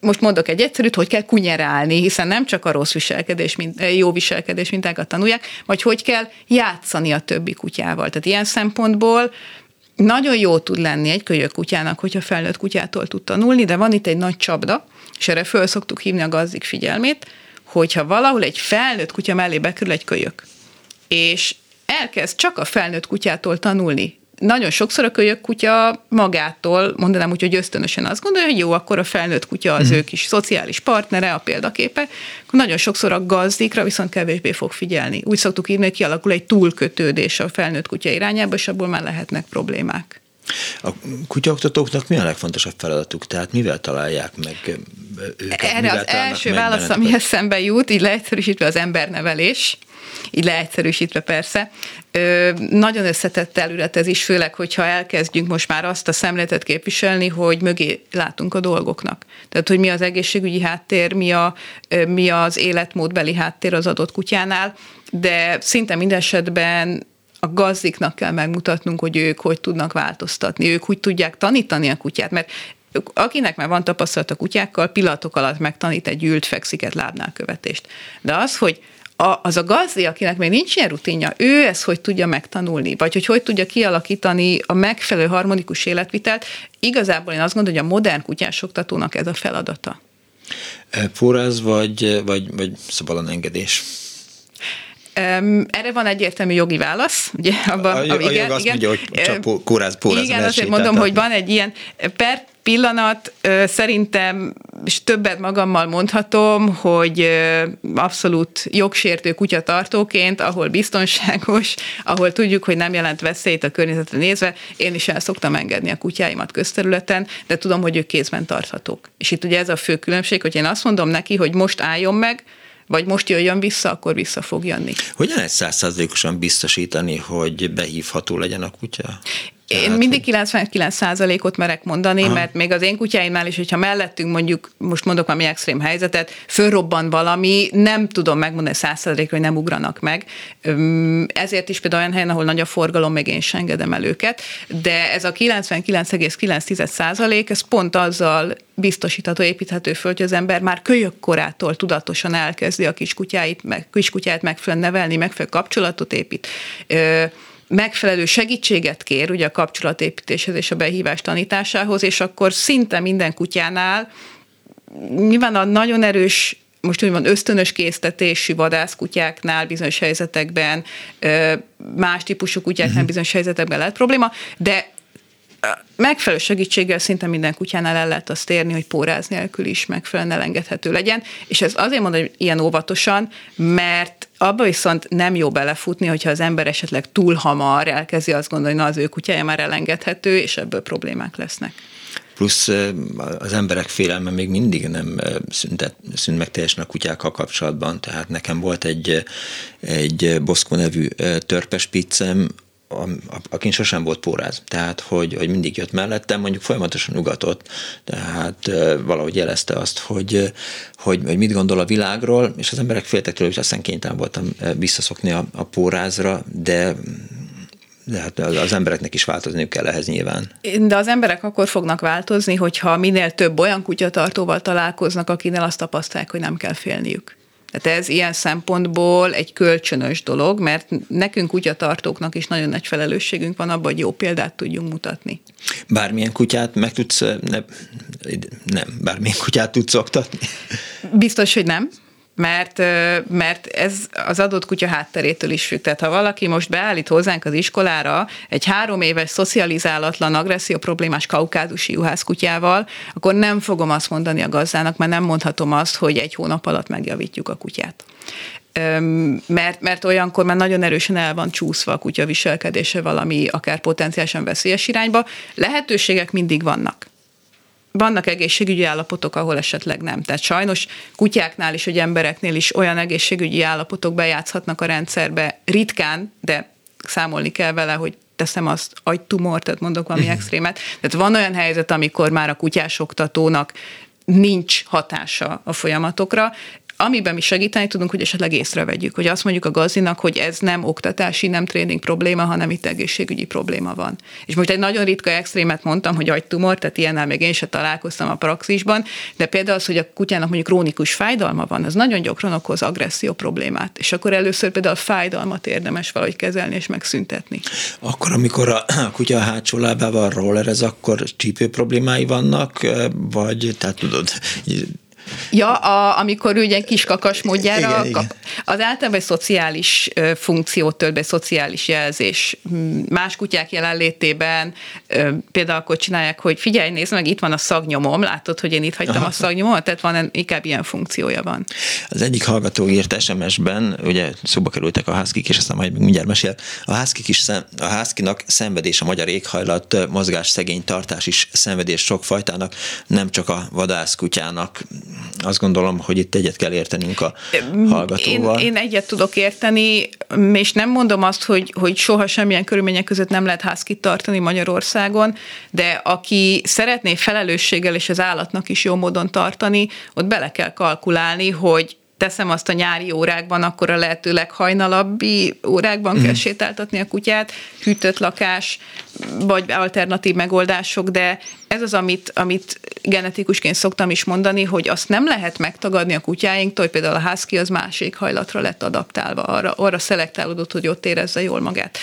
[SPEAKER 2] most mondok egy egyszerűt, hogy kell kunyerálni, hiszen nem csak a rossz viselkedés, mint, jó viselkedés mintákat tanulják, vagy hogy kell játszani a többi kutyával. Tehát ilyen szempontból nagyon jó tud lenni egy kölyök kutyának, hogyha felnőtt kutyától tud tanulni, de van itt egy nagy csapda, és erre föl szoktuk hívni a gazdik figyelmét, hogyha valahol egy felnőtt kutya mellé bekerül egy kölyök, és elkezd csak a felnőtt kutyától tanulni, nagyon sokszor a kölyök kutya magától, mondanám úgy, hogy ösztönösen azt gondolja, hogy jó, akkor a felnőtt kutya az mm. ő kis szociális partnere, a példaképe, akkor nagyon sokszor a gazdikra viszont kevésbé fog figyelni. Úgy szoktuk írni, hogy kialakul egy túlkötődés a felnőtt kutya irányába, és abból már lehetnek problémák.
[SPEAKER 1] A kutyaoktatóknak mi a legfontosabb feladatuk? Tehát mivel találják meg őket?
[SPEAKER 2] Erre az első válasz, ami eszembe jut, így leegyszerűsítve az embernevelés, így leegyszerűsítve persze. Ö, nagyon összetett terület ez is, főleg, hogyha elkezdjünk most már azt a szemléletet képviselni, hogy mögé látunk a dolgoknak. Tehát, hogy mi az egészségügyi háttér, mi, a, mi az életmódbeli háttér az adott kutyánál, de szinte minden esetben a gazdiknak kell megmutatnunk, hogy ők hogy tudnak változtatni, ők úgy tudják tanítani a kutyát, mert akinek már van tapasztalat a kutyákkal, pillanatok alatt megtanít egy ült feksziket lábnál követést. De az, hogy a, az a gazdi, akinek még nincs ilyen rutinja, ő ezt hogy tudja megtanulni, vagy hogy hogy tudja kialakítani a megfelelő harmonikus életvitelt, igazából én azt gondolom, hogy a modern kutyásoktatónak ez a feladata.
[SPEAKER 1] Póráz vagy, vagy, vagy szabadon engedés?
[SPEAKER 2] Erre van egyértelmű jogi válasz, ugye abban,
[SPEAKER 1] a, a, a igen, jog azt igen. mondja, hogy csak kóráz, kóráz
[SPEAKER 2] Igen, azért mondom, hogy van egy ilyen per pillanat, szerintem, és többet magammal mondhatom, hogy abszolút jogsértő kutyatartóként, ahol biztonságos, ahol tudjuk, hogy nem jelent veszélyt a környezetre nézve, én is el szoktam engedni a kutyáimat közterületen, de tudom, hogy ők kézben tarthatók. És itt ugye ez a fő különbség, hogy én azt mondom neki, hogy most álljon meg, vagy most jöjjön vissza, akkor vissza fog jönni.
[SPEAKER 1] Hogyan lehet százszázalékosan biztosítani, hogy behívható legyen a kutya?
[SPEAKER 2] Én mindig 99%-ot merek mondani, aha. mert még az én kutyáimnál is, hogyha mellettünk mondjuk, most mondok valami extrém helyzetet, fölrobban valami, nem tudom megmondani 100%-ra, hogy nem ugranak meg. Ezért is például olyan helyen, ahol nagy a forgalom, még én sem engedem el őket, de ez a 99,9% ez pont azzal biztosítható, építhető föl, hogy az ember már kölyök korától tudatosan elkezdi a kiskutyáit, meg, kiskutyáit megfelelően nevelni, megfelelő kapcsolatot épít megfelelő segítséget kér ugye a kapcsolatépítéshez és a behívás tanításához, és akkor szinte minden kutyánál nyilván a nagyon erős most úgy van, ösztönös késztetésű vadászkutyáknál bizonyos helyzetekben, más típusú kutyáknál uh-huh. bizonyos helyzetekben lehet probléma, de megfelelő segítséggel szinte minden kutyánál el lehet azt érni, hogy póráz nélkül is megfelelően elengedhető legyen, és ez azért mondom, hogy ilyen óvatosan, mert abba viszont nem jó belefutni, hogyha az ember esetleg túl hamar elkezdi azt gondolni, na az ő kutyája már elengedhető, és ebből problémák lesznek.
[SPEAKER 1] Plusz az emberek félelme még mindig nem szüntet, szűnt meg teljesen a kutyákkal kapcsolatban, tehát nekem volt egy, egy Boszkó nevű törpes pizzem, akin sosem volt póráz, tehát hogy, hogy mindig jött mellettem, mondjuk folyamatosan ugatott, tehát valahogy jelezte azt, hogy, hogy, hogy mit gondol a világról, és az emberek féltek tőle, és aztán kénytelen voltam visszaszokni a, a pórázra, de de hát az embereknek is változniuk kell ehhez nyilván.
[SPEAKER 2] De az emberek akkor fognak változni, hogyha minél több olyan kutyatartóval találkoznak, akinél azt tapasztalják, hogy nem kell félniük. Tehát ez ilyen szempontból egy kölcsönös dolog, mert nekünk kutyatartóknak is nagyon nagy felelősségünk van abban, hogy jó példát tudjunk mutatni.
[SPEAKER 1] Bármilyen kutyát meg tudsz, ne, nem, bármilyen kutyát tudsz oktatni?
[SPEAKER 2] Biztos, hogy nem mert, mert ez az adott kutya hátterétől is függ. Tehát ha valaki most beállít hozzánk az iskolára egy három éves szocializálatlan, agresszió problémás kaukázusi juhász kutyával, akkor nem fogom azt mondani a gazdának, mert nem mondhatom azt, hogy egy hónap alatt megjavítjuk a kutyát mert, mert olyankor már nagyon erősen el van csúszva a kutya viselkedése valami akár potenciálisan veszélyes irányba. Lehetőségek mindig vannak vannak egészségügyi állapotok, ahol esetleg nem. Tehát sajnos kutyáknál is, hogy embereknél is olyan egészségügyi állapotok bejátszhatnak a rendszerbe ritkán, de számolni kell vele, hogy teszem azt, agytumor, tehát mondok valami uh-huh. extrémet. Tehát van olyan helyzet, amikor már a kutyás oktatónak nincs hatása a folyamatokra, Amiben mi segíteni tudunk, hogy esetleg észrevegyük, hogy azt mondjuk a gazinak, hogy ez nem oktatási, nem tréning probléma, hanem itt egészségügyi probléma van. És most egy nagyon ritka extrémet mondtam, hogy agytumor, tehát ilyennel még én sem találkoztam a praxisban, de például az, hogy a kutyának mondjuk krónikus fájdalma van, az nagyon gyakran okoz agresszió problémát. És akkor először például a fájdalmat érdemes valahogy kezelni és megszüntetni.
[SPEAKER 1] Akkor, amikor a kutya a hátsó lábával roller, ez akkor csípő problémái vannak, vagy tehát tudod,
[SPEAKER 2] Ja, a, amikor ugye kis kakas módjára igen, kap. Igen. Az általában egy szociális funkciót tölt be, szociális jelzés. Más kutyák jelenlétében például akkor csinálják, hogy figyelj, nézd meg, itt van a szagnyomom, látod, hogy én itt hagytam Aha. a szagnyomot, tehát van inkább ilyen funkciója van.
[SPEAKER 1] Az egyik hallgató írt SMS-ben, ugye szóba kerültek a husky és aztán majd mindjárt mesél, a husky is szem, a husky szenvedés a magyar éghajlat, mozgás szegény tartás is szenvedés sok fajtának, nem csak a vadászkutyának azt gondolom, hogy itt egyet kell értenünk a hallgatóval.
[SPEAKER 2] Én, én egyet tudok érteni, és nem mondom azt, hogy, hogy soha semmilyen körülmények között nem lehet házkit tartani Magyarországon, de aki szeretné felelősséggel és az állatnak is jó módon tartani, ott bele kell kalkulálni, hogy teszem azt a nyári órákban, akkor a lehető leghajnalabbi órákban mm. kell sétáltatni a kutyát, hűtött lakás, vagy alternatív megoldások, de ez az, amit, amit genetikusként szoktam is mondani, hogy azt nem lehet megtagadni a kutyáinktól, hogy például a husky az másik hajlatra lett adaptálva, arra, arra szelektálódott, hogy ott érezze jól magát.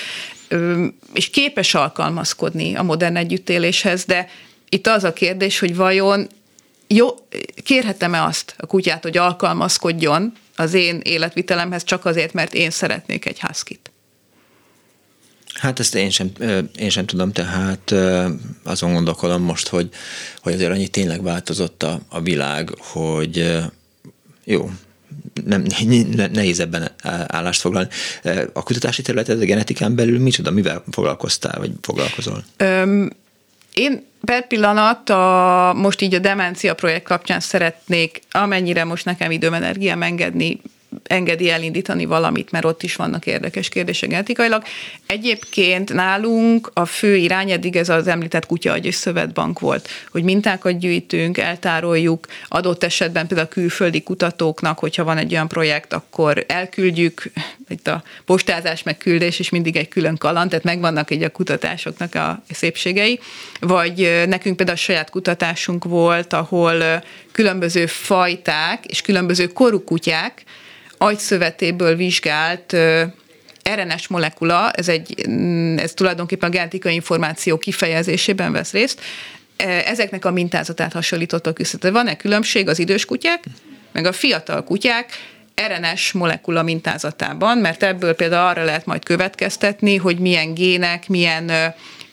[SPEAKER 2] És képes alkalmazkodni a modern együttéléshez, de itt az a kérdés, hogy vajon jó, kérhetem-e azt a kutyát, hogy alkalmazkodjon az én életvitelemhez csak azért, mert én szeretnék egy házkit?
[SPEAKER 1] Hát ezt én sem, én sem tudom, tehát azon gondolkodom most, hogy, hogy azért annyi tényleg változott a, a világ, hogy jó, nem, nehéz ebben állást foglalni. A kutatási területed a genetikán belül micsoda, mivel foglalkoztál, vagy foglalkozol? Öm,
[SPEAKER 2] én per pillanat a, most így a demencia projekt kapcsán szeretnék, amennyire most nekem időm energiám engedni, engedi elindítani valamit, mert ott is vannak érdekes kérdések genetikailag. Egyébként nálunk a fő irány eddig ez az említett kutya és szövetbank volt, hogy mintákat gyűjtünk, eltároljuk, adott esetben például a külföldi kutatóknak, hogyha van egy olyan projekt, akkor elküldjük, itt a postázás meg küldés is mindig egy külön kaland, tehát megvannak egy a kutatásoknak a szépségei, vagy nekünk például a saját kutatásunk volt, ahol különböző fajták és különböző korú kutyák agyszövetéből vizsgált RNS molekula, ez, egy, mm, ez tulajdonképpen a genetikai információ kifejezésében vesz részt, ezeknek a mintázatát hasonlítottak össze. Van-e különbség az idős kutyák, meg a fiatal kutyák RNS molekula mintázatában, mert ebből például arra lehet majd következtetni, hogy milyen gének, milyen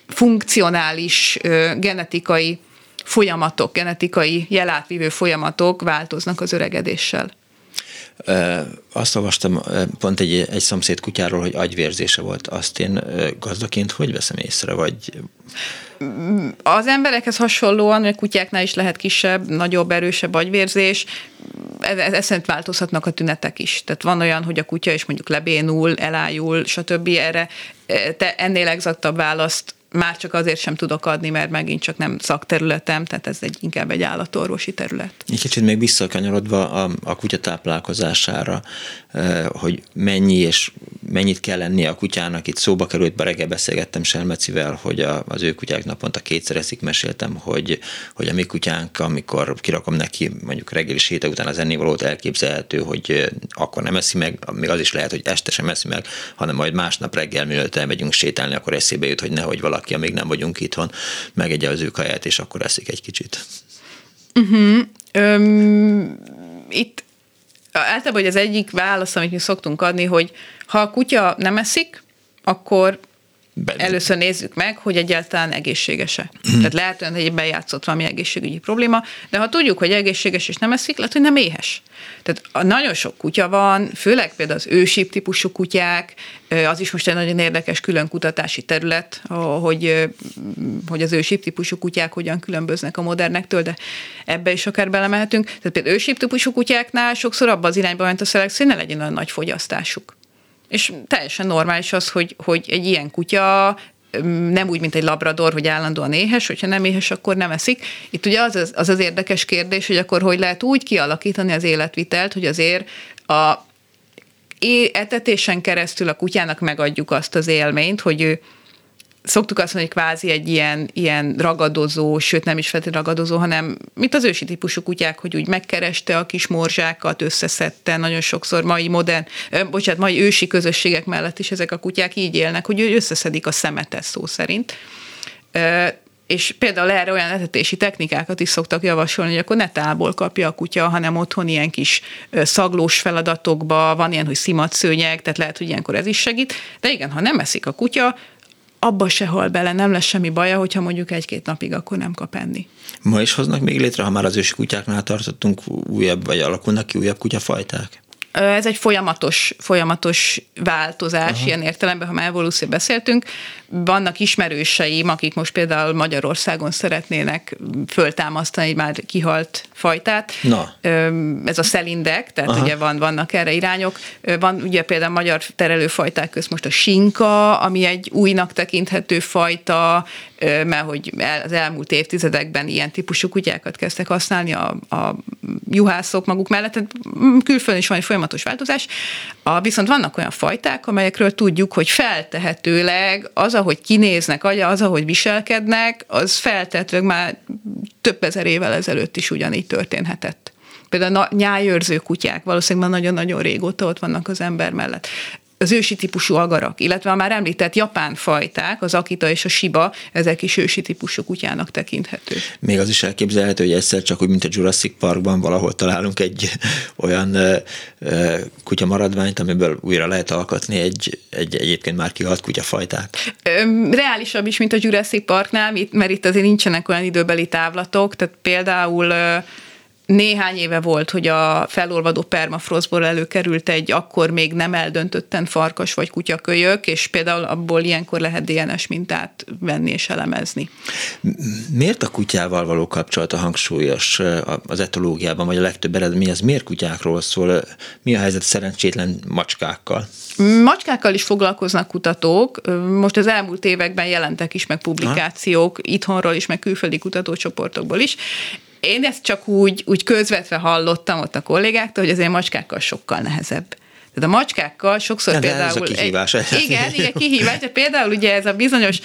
[SPEAKER 2] funkcionális genetikai folyamatok, genetikai jelátvívő folyamatok változnak az öregedéssel.
[SPEAKER 1] Azt olvastam pont egy, egy szomszéd kutyáról, hogy agyvérzése volt. Azt én gazdaként hogy veszem észre, vagy...
[SPEAKER 2] Az emberekhez hasonlóan, a kutyáknál is lehet kisebb, nagyobb, erősebb agyvérzés, ez, szerint változhatnak a tünetek is. Tehát van olyan, hogy a kutya is mondjuk lebénul, elájul, stb. Erre te ennél exaktabb választ már csak azért sem tudok adni, mert megint csak nem szakterületem, tehát ez egy, inkább egy állatorvosi terület.
[SPEAKER 1] Egy kicsit még visszakanyarodva a, a kutya táplálkozására, hogy mennyi és mennyit kell lennie a kutyának. Itt szóba került, be reggel beszélgettem Selmecivel, hogy a, az ő kutyák naponta kétszer eszik, meséltem, hogy, hogy a mi kutyánk, amikor kirakom neki mondjuk reggeli séta után az ennivalót elképzelhető, hogy akkor nem eszi meg, még az is lehet, hogy este sem eszi meg, hanem majd másnap reggel, mielőtt elmegyünk sétálni, akkor eszébe jut, hogy nehogy valaki valaki, amíg nem vagyunk itthon, megegye az ő kaját, és akkor eszik egy kicsit.
[SPEAKER 2] Uh-huh. Öm, itt általában az egyik válasz, amit mi szoktunk adni, hogy ha a kutya nem eszik, akkor Benne. Először nézzük meg, hogy egyáltalán egészséges-e. Mm. Tehát lehet, hogy bejátszott valami egészségügyi probléma, de ha tudjuk, hogy egészséges és nem eszik, lehet, hogy nem éhes. Tehát a nagyon sok kutya van, főleg például az ősíp típusú kutyák, az is most egy nagyon érdekes külön kutatási terület, hogy, hogy az ősíp típusú kutyák hogyan különböznek a modernektől, de ebbe is akár belemehetünk. Tehát például ősíp típusú kutyáknál sokszor abba az irányba ment a szelekció, hogy ne legyen olyan nagy fogyasztásuk. És teljesen normális az, hogy, hogy egy ilyen kutya nem úgy, mint egy labrador, hogy állandóan éhes, hogyha nem éhes, akkor nem eszik. Itt ugye az az, az, az érdekes kérdés, hogy akkor hogy lehet úgy kialakítani az életvitelt, hogy azért a etetésen keresztül a kutyának megadjuk azt az élményt, hogy ő szoktuk azt mondani, hogy kvázi egy ilyen, ilyen ragadozó, sőt nem is feltétlenül ragadozó, hanem mint az ősi típusú kutyák, hogy úgy megkereste a kis morzsákat, összeszedte, nagyon sokszor mai modern, bocsánat, mai ősi közösségek mellett is ezek a kutyák így élnek, hogy összeszedik a szemetet szó szerint. És például erre olyan etetési technikákat is szoktak javasolni, hogy akkor ne tából kapja a kutya, hanem otthon ilyen kis szaglós feladatokba, van ilyen, hogy szimatszőnyeg, tehát lehet, hogy ilyenkor ez is segít, de igen, ha nem eszik a kutya, abba se hal bele, nem lesz semmi baja, hogyha mondjuk egy-két napig akkor nem kap enni.
[SPEAKER 1] Ma is hoznak még létre, ha már az ősi kutyáknál tartottunk újabb, vagy alakulnak ki újabb kutyafajták?
[SPEAKER 2] Ez egy folyamatos, folyamatos változás, Aha. ilyen értelemben, ha már evolúció beszéltünk. Vannak ismerőseim, akik most például Magyarországon szeretnének föltámasztani egy már kihalt fajtát. Na. Ez a szelindek, tehát Aha. ugye van, vannak erre irányok. Van ugye például magyar terelőfajták közt most a sinka, ami egy újnak tekinthető fajta, mert hogy az elmúlt évtizedekben ilyen típusú kutyákat kezdtek használni a, a juhászok maguk mellett, tehát külföldön is van egy folyamatos változás. A, viszont vannak olyan fajták, amelyekről tudjuk, hogy feltehetőleg az, ahogy kinéznek, az, ahogy viselkednek, az feltetőleg már több ezer évvel ezelőtt is ugyanígy történhetett. Például a nyájőrző kutyák valószínűleg már nagyon-nagyon régóta ott vannak az ember mellett az ősi típusú agarak, illetve a már említett japán fajták, az akita és a siba, ezek is ősi típusú kutyának tekinthető.
[SPEAKER 1] Még az is elképzelhető, hogy egyszer csak úgy, mint a Jurassic Parkban valahol találunk egy olyan kutya maradványt, amiből újra lehet alkotni egy, egy egyébként már kihalt kutyafajtát.
[SPEAKER 2] Reálisabb is, mint a Jurassic Parknál, mert itt azért nincsenek olyan időbeli távlatok, tehát például néhány éve volt, hogy a felolvadó permafrostból előkerült egy akkor még nem eldöntötten farkas vagy kutyakölyök, és például abból ilyenkor lehet DNS mintát venni és elemezni.
[SPEAKER 1] Miért a kutyával való kapcsolat a hangsúlyos az etológiában, vagy a legtöbb eredmény, az miért kutyákról szól? Mi a helyzet szerencsétlen macskákkal?
[SPEAKER 2] Macskákkal is foglalkoznak kutatók. Most az elmúlt években jelentek is meg publikációk ha? itthonról is, meg külföldi kutatócsoportokból is. Én ezt csak úgy, úgy közvetve hallottam ott a kollégáktól, hogy azért macskákkal sokkal nehezebb. Tehát a macskákkal sokszor
[SPEAKER 1] de
[SPEAKER 2] például... Ez
[SPEAKER 1] a kihívás.
[SPEAKER 2] Egy, igen, igen, kihívás, de például ugye ez a bizonyos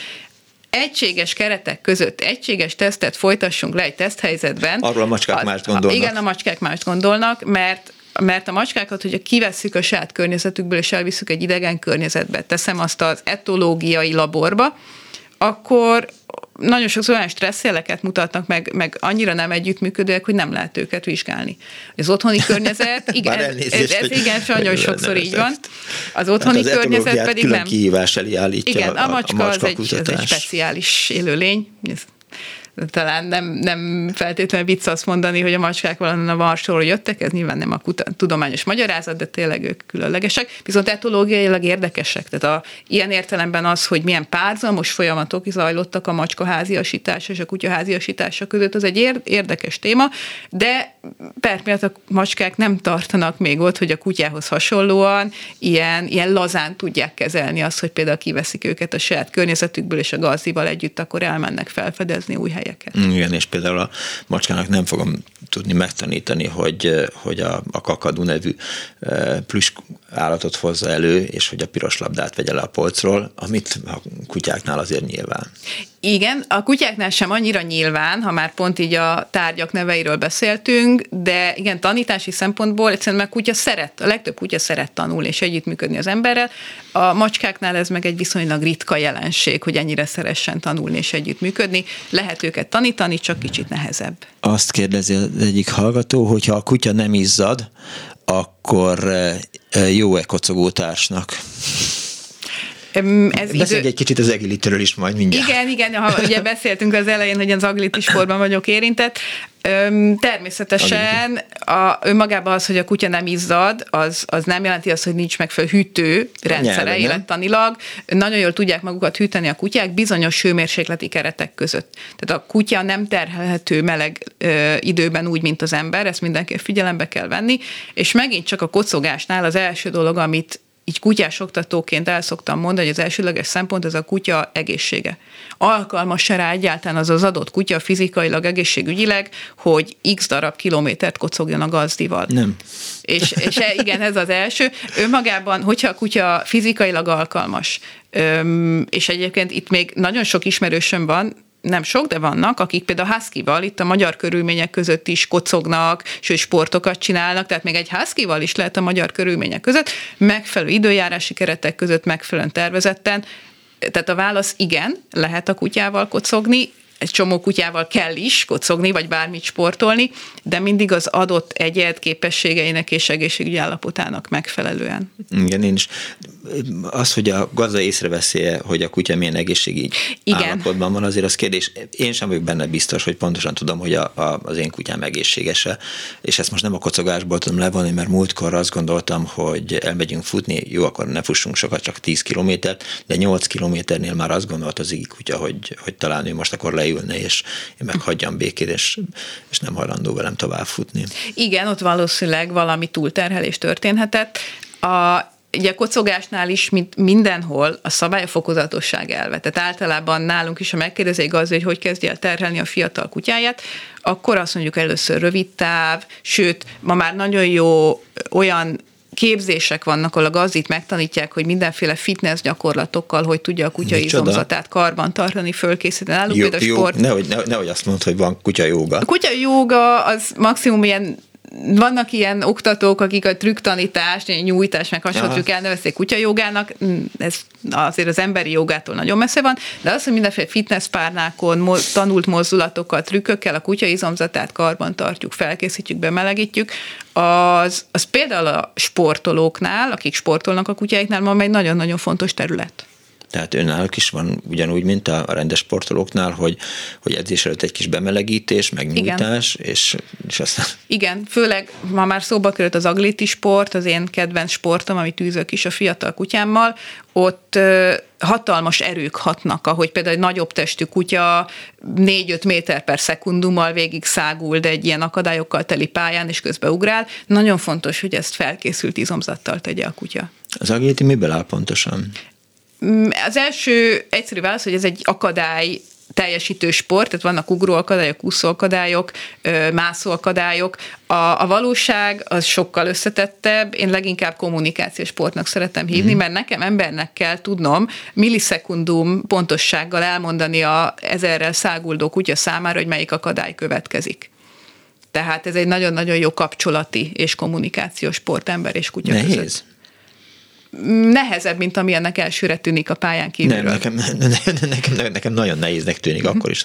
[SPEAKER 2] egységes keretek között egységes tesztet folytassunk le egy teszthelyzetben.
[SPEAKER 1] Arról a macskák más gondolnak.
[SPEAKER 2] Igen, a macskák más gondolnak, mert mert a macskákat, hogyha kivesszük a saját környezetükből, és elviszük egy idegen környezetbe, teszem azt az etológiai laborba, akkor nagyon sokszor olyan stresszjeleket mutatnak meg, meg annyira nem együttműködőek, hogy nem lehet őket vizsgálni. Az otthoni környezet, igen, ez, ez, ez igen, sajnos sokszor így van. Az otthoni hát az környezet pedig nem.
[SPEAKER 1] kihívás elé állítja
[SPEAKER 2] igen, a, macska, a macska az, egy, az egy speciális élőlény, ez talán nem, nem feltétlenül vicc azt mondani, hogy a macskák valahonnan a Varsóról jöttek, ez nyilván nem a kuta- tudományos magyarázat, de tényleg ők különlegesek, viszont etológiailag érdekesek. Tehát a, ilyen értelemben az, hogy milyen párzamos folyamatok zajlottak a macska háziasítása és a kutya háziasítása között, az egy érdekes téma, de per a macskák nem tartanak még ott, hogy a kutyához hasonlóan ilyen, ilyen lazán tudják kezelni azt, hogy például kiveszik őket a saját környezetükből, és a gazdival együtt akkor elmennek felfedezni új helyeket.
[SPEAKER 1] Igen, és például a macskának nem fogom tudni megtanítani, hogy, hogy a, a kakadú nevű e, plüss állatot hozza elő, és hogy a piros labdát vegye le a polcról, amit a kutyáknál azért nyilván.
[SPEAKER 2] Igen, a kutyáknál sem annyira nyilván, ha már pont így a tárgyak neveiről beszéltünk, de igen, tanítási szempontból egyszerűen meg kutya szeret, a legtöbb kutya szeret tanulni és együttműködni az emberrel. A macskáknál ez meg egy viszonylag ritka jelenség, hogy ennyire szeressen tanulni és együttműködni. Lehet őket tanítani, csak kicsit nehezebb.
[SPEAKER 1] Azt kérdezi az egyik hallgató, hogyha a kutya nem izzad, akkor eh, jó-e kocogótársnak? Ez Beszélj idő... egy kicsit az egilitről is majd mindjárt.
[SPEAKER 2] Igen, igen, ha ugye beszéltünk az elején, hogy az aglitis forban vagyok érintett. Természetesen a, önmagában az, hogy a kutya nem izzad, az, az nem jelenti azt, hogy nincs megfelelő hűtő rendszere élettanilag. Nagyon jól tudják magukat hűteni a kutyák bizonyos hőmérsékleti keretek között. Tehát a kutya nem terhelhető meleg ö, időben úgy, mint az ember, ezt mindenki figyelembe kell venni, és megint csak a kocogásnál az első dolog, amit így kutyás oktatóként el szoktam mondani, hogy az elsőleges szempont ez a kutya egészsége. Alkalmas-e rá egyáltalán az az adott kutya fizikailag, egészségügyileg, hogy x darab kilométert kocogjon a gazdival?
[SPEAKER 1] Nem.
[SPEAKER 2] És, és e, igen, ez az első. Önmagában, hogyha a kutya fizikailag alkalmas, és egyébként itt még nagyon sok ismerősöm van, nem sok, de vannak, akik például husky itt a magyar körülmények között is kocognak, sőt sportokat csinálnak, tehát még egy husky is lehet a magyar körülmények között, megfelelő időjárási keretek között megfelelően tervezetten, tehát a válasz igen, lehet a kutyával kocogni, egy csomó kutyával kell is kocogni, vagy bármit sportolni, de mindig az adott egyed képességeinek és egészségügyi állapotának megfelelően.
[SPEAKER 1] Igen, én is. Az, hogy a gazda észreveszi hogy a kutya milyen egészségi Igen. állapotban van, azért az kérdés. Én sem vagyok benne biztos, hogy pontosan tudom, hogy a, a, az én kutyám egészségese, és ezt most nem a kocogásból tudom levonni, mert múltkor azt gondoltam, hogy elmegyünk futni, jó, akkor ne fussunk sokat, csak 10 kilométert, de 8 kilométernél már azt gondolt az igi kutya, hogy, hogy talán ő most akkor le leülne, és én meghagyjam békét, és, és nem hajlandó velem tovább futni.
[SPEAKER 2] Igen, ott valószínűleg valami túlterhelés történhetett. A, ugye a kocogásnál is, mint mindenhol, a szabály a fokozatosság elve. Tehát általában nálunk is, ha megkérdezik az, hogy hogy kezdje el terhelni a fiatal kutyáját, akkor azt mondjuk először rövid táv, sőt, ma már nagyon jó olyan képzések vannak, ahol a gazdit megtanítják, hogy mindenféle fitness gyakorlatokkal, hogy tudja a kutya izomzatát karban tartani, fölkészíteni. Náluk
[SPEAKER 1] jó, jó, sport... nehogy, nehogy azt mondod, hogy van kutya jóga.
[SPEAKER 2] A kutya jóga az maximum ilyen vannak ilyen oktatók, akik a trüktanítást, nyújtás, meg hasonlók elnevezték kutyajogának, mm, ez azért az emberi jogától nagyon messze van, de az, hogy mindenféle fitnesspárnákon tanult mozdulatokkal, trükkökkel a kutya izomzatát karban tartjuk, felkészítjük, bemelegítjük, az, az például a sportolóknál, akik sportolnak a kutyáiknál, ma egy nagyon-nagyon fontos terület.
[SPEAKER 1] Tehát önállók is van ugyanúgy, mint a rendes sportolóknál, hogy, hogy edzés előtt egy kis bemelegítés, megnyújtás, és, és aztán...
[SPEAKER 2] Igen, főleg ma már szóba került az agliti sport, az én kedvenc sportom, amit űzök is a fiatal kutyámmal, ott hatalmas erők hatnak, ahogy például egy nagyobb testű kutya 4-5 méter per szekundummal végig szágul, de egy ilyen akadályokkal teli pályán, és közben ugrál. Nagyon fontos, hogy ezt felkészült izomzattal tegye a kutya.
[SPEAKER 1] Az agility miből áll pontosan?
[SPEAKER 2] Mm, az első egyszerű válasz, hogy ez egy akadály teljesítő sport, tehát vannak ugróakadályok, úszóakadályok, mászóakadályok. A, a valóság az sokkal összetettebb, én leginkább kommunikációs sportnak szeretem hívni, mm. mert nekem embernek kell tudnom millisekundum pontossággal elmondani a ezerrel száguldó kutya számára, hogy melyik akadály következik. Tehát ez egy nagyon-nagyon jó kapcsolati és kommunikációs sport ember és kutya
[SPEAKER 1] Nehéz.
[SPEAKER 2] között nehezebb, mint ami ennek elsőre tűnik a pályán kívülről.
[SPEAKER 1] Nem, nekem, nekem, nekem nagyon nehéznek tűnik uh-huh. akkor is,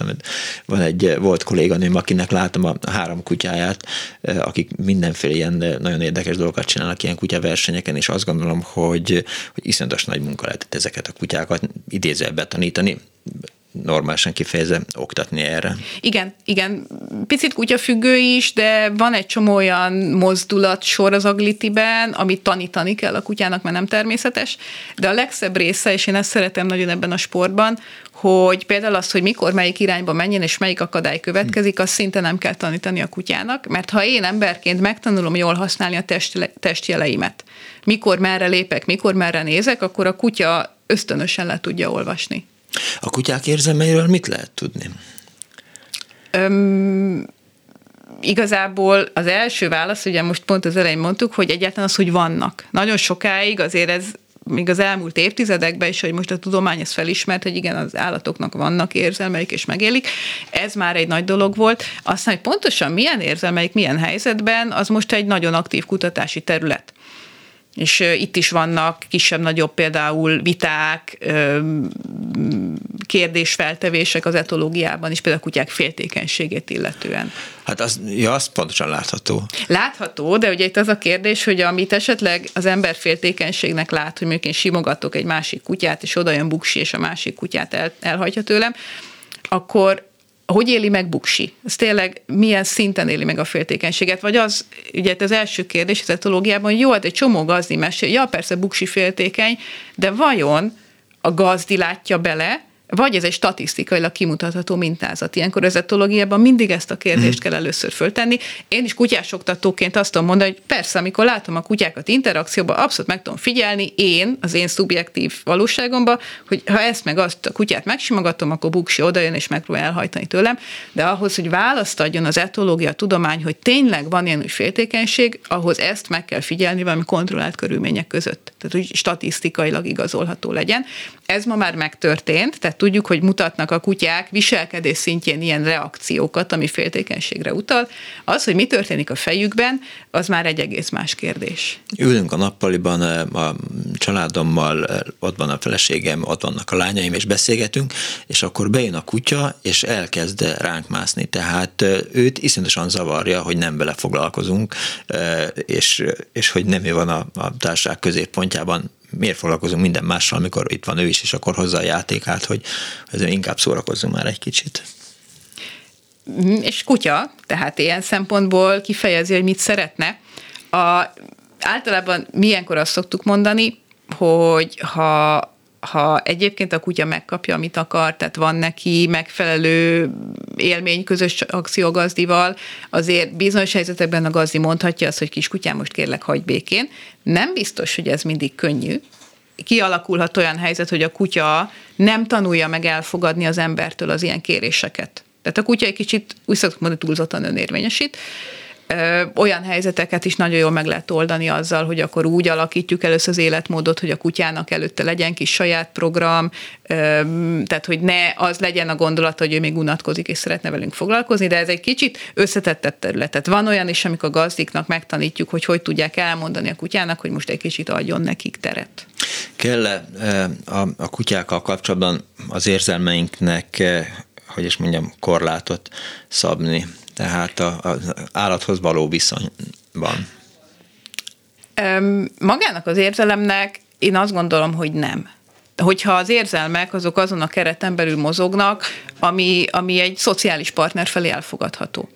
[SPEAKER 1] van egy volt kolléganőm, akinek látom a három kutyáját, eh, akik mindenféle ilyen eh, nagyon érdekes dolgokat csinálnak ilyen kutyaversenyeken, és azt gondolom, hogy, hogy iszonyatos nagy munka lehetett ezeket a kutyákat idézve betanítani normálisan kifejezve oktatni erre.
[SPEAKER 2] Igen, igen, picit kutyafüggő is, de van egy csomó olyan mozdulat sor az aglitiben, amit tanítani kell a kutyának, mert nem természetes, de a legszebb része, és én ezt szeretem nagyon ebben a sportban, hogy például azt, hogy mikor melyik irányba menjen, és melyik akadály következik, azt szinte nem kell tanítani a kutyának, mert ha én emberként megtanulom jól használni a test, testjeleimet, mikor merre lépek, mikor merre nézek, akkor a kutya ösztönösen le tudja olvasni.
[SPEAKER 1] A kutyák érzelmeiről mit lehet tudni?
[SPEAKER 2] Öm, igazából az első válasz, ugye most pont az elején mondtuk, hogy egyáltalán az, hogy vannak. Nagyon sokáig azért ez még az elmúlt évtizedekben is, hogy most a tudomány ezt felismert, hogy igen, az állatoknak vannak érzelmeik és megélik, ez már egy nagy dolog volt. Aztán, hogy pontosan milyen érzelmeik, milyen helyzetben, az most egy nagyon aktív kutatási terület és itt is vannak kisebb-nagyobb például viták, kérdésfeltevések az etológiában is, például a kutyák féltékenységét illetően.
[SPEAKER 1] Hát az, ja, az pontosan látható.
[SPEAKER 2] Látható, de ugye itt az a kérdés, hogy amit esetleg az ember féltékenységnek lát, hogy mondjuk én simogatok egy másik kutyát, és oda jön buksi, és a másik kutyát el, elhagyja tőlem, akkor hogy éli meg Buksi? Ez tényleg milyen szinten éli meg a féltékenységet? Vagy az, ugye az első kérdés az etológiában, jó, hát egy csomó gazdi mesél, ja persze Buksi féltékeny, de vajon a gazdi látja bele, vagy ez egy statisztikailag kimutatható mintázat. Ilyenkor az etológiában mindig ezt a kérdést mm. kell először föltenni. Én is kutyásoktatóként azt tudom mondani, hogy persze, amikor látom a kutyákat interakcióban, abszolút meg tudom figyelni, én, az én szubjektív valóságomban, hogy ha ezt meg azt a kutyát megsimogatom, akkor buksi odajön és megpróbál elhajtani tőlem, de ahhoz, hogy választ adjon az etológia tudomány, hogy tényleg van ilyen féltékenység, ahhoz ezt meg kell figyelni valami kontrollált körülmények között. Tehát, hogy statisztikailag igazolható legyen. Ez ma már megtörtént, tehát tudjuk, hogy mutatnak a kutyák viselkedés szintjén ilyen reakciókat, ami féltékenységre utal. Az, hogy mi történik a fejükben, az már egy egész más kérdés.
[SPEAKER 1] Ülünk a nappaliban a családommal, ott van a feleségem, ott vannak a lányaim, és beszélgetünk, és akkor bejön a kutya, és elkezd ránk mászni. Tehát őt iszonyatosan zavarja, hogy nem vele foglalkozunk, és, és hogy nem ő van a, a társaság középpontjában miért foglalkozunk minden mással, amikor itt van ő is, és akkor hozza a játékát, hogy ezzel inkább szórakozzunk már egy kicsit.
[SPEAKER 2] Mhm, és kutya, tehát ilyen szempontból kifejezi, hogy mit szeretne. A, általában milyenkor azt szoktuk mondani, hogy ha ha egyébként a kutya megkapja, amit akar, tehát van neki megfelelő élmény közös akciógazdival, azért bizonyos helyzetekben a gazdi mondhatja azt, hogy kiskutyám, most kérlek, hagyj békén. Nem biztos, hogy ez mindig könnyű. Kialakulhat olyan helyzet, hogy a kutya nem tanulja meg elfogadni az embertől az ilyen kéréseket. Tehát a kutya egy kicsit úgy szoktuk mondani túlzottan önérvényesít, olyan helyzeteket is nagyon jól meg lehet oldani azzal, hogy akkor úgy alakítjuk először az életmódot, hogy a kutyának előtte legyen kis saját program, tehát hogy ne az legyen a gondolat, hogy ő még unatkozik és szeretne velünk foglalkozni, de ez egy kicsit összetettebb terület. Tehát van olyan is, amikor gazdiknak megtanítjuk, hogy hogy tudják elmondani a kutyának, hogy most egy kicsit adjon nekik teret.
[SPEAKER 1] kell a, a kutyákkal kapcsolatban az érzelmeinknek hogy is mondjam, korlátot szabni tehát az állathoz való viszonyban?
[SPEAKER 2] Magának az érzelemnek én azt gondolom, hogy nem. hogyha az érzelmek azok azon a kereten belül mozognak, ami, ami egy szociális partner felé elfogadható.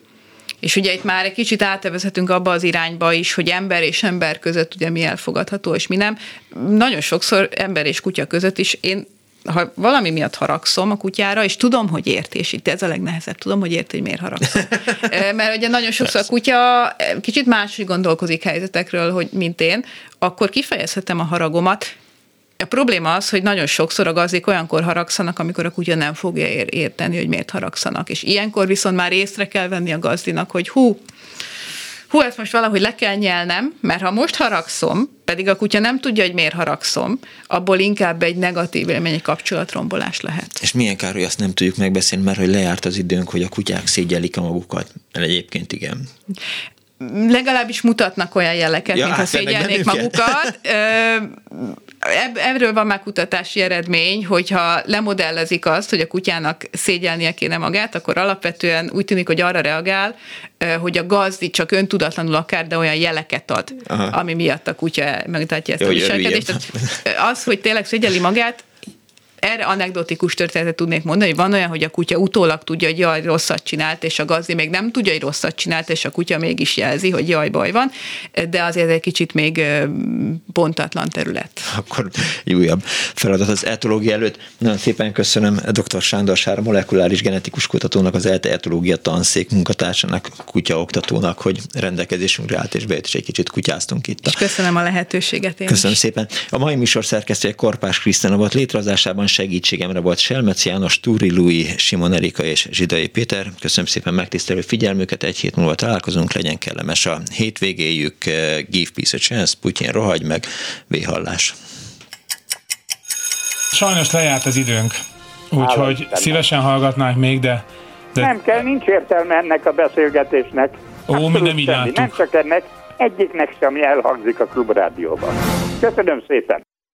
[SPEAKER 2] És ugye itt már egy kicsit átevezhetünk abba az irányba is, hogy ember és ember között ugye mi elfogadható, és mi nem. Nagyon sokszor ember és kutya között is én ha valami miatt haragszom a kutyára, és tudom, hogy érti, és itt ez a legnehezebb, tudom, hogy érti, hogy miért haragszom. Mert ugye nagyon sokszor a kutya kicsit máshogy gondolkozik helyzetekről, hogy mint én, akkor kifejezhetem a haragomat, a probléma az, hogy nagyon sokszor a gazdik olyankor haragszanak, amikor a kutya nem fogja érteni, hogy miért haragszanak. És ilyenkor viszont már észre kell venni a gazdinak, hogy hú, hú, ezt most valahogy le kell nyelnem, mert ha most haragszom, pedig a kutya nem tudja, hogy miért haragszom, abból inkább egy negatív élmény, egy kapcsolatrombolás lehet.
[SPEAKER 1] És milyen kár, hogy azt nem tudjuk megbeszélni, mert hogy lejárt az időnk, hogy a kutyák szégyelik a magukat. Mert egyébként igen
[SPEAKER 2] legalábbis mutatnak olyan jeleket, ja, mintha hát szégyelnék magukat. Erről van már kutatási eredmény, hogyha lemodellezik azt, hogy a kutyának szégyelnie kéne magát, akkor alapvetően úgy tűnik, hogy arra reagál, hogy a gazdi csak öntudatlanul akár, de olyan jeleket ad, Aha. ami miatt a kutya megmutatja ezt Jó, a viselkedést. Az, hogy tényleg szégyeli magát, erre anekdotikus történetet tudnék mondani, hogy van olyan, hogy a kutya utólag tudja, hogy jaj, rosszat csinált, és a gazdi még nem tudja, hogy rosszat csinált, és a kutya mégis jelzi, hogy jaj, baj van, de azért egy kicsit még pontatlan terület.
[SPEAKER 1] Akkor újabb feladat az etológia előtt. Nagyon szépen köszönöm dr. Sándor Sár, molekuláris genetikus kutatónak, az ELTE etológia tanszék munkatársának, kutyaoktatónak, hogy rendelkezésünkre állt, és bejött, és egy kicsit kutyáztunk itt.
[SPEAKER 2] És köszönöm a lehetőséget én
[SPEAKER 1] Köszönöm
[SPEAKER 2] is.
[SPEAKER 1] szépen. A mai műsor szerkesztője Korpás Krisztina volt létrehozásában segítségemre volt Selmec János, Túri Lui, Simon Erika és Zsidai Péter. Köszönöm szépen megtisztelő figyelmüket, egy hét múlva találkozunk, legyen kellemes a hétvégéjük, eh, give peace a chance, Putyin rohagy meg, véhallás.
[SPEAKER 3] Sajnos lejárt az időnk, úgyhogy szívesen hallgatnánk még, de,
[SPEAKER 4] de... Nem kell, nincs értelme ennek a beszélgetésnek.
[SPEAKER 3] Ó, mi nem így
[SPEAKER 4] Nem csak ennek, egyiknek sem elhangzik a klubrádióban. Köszönöm szépen!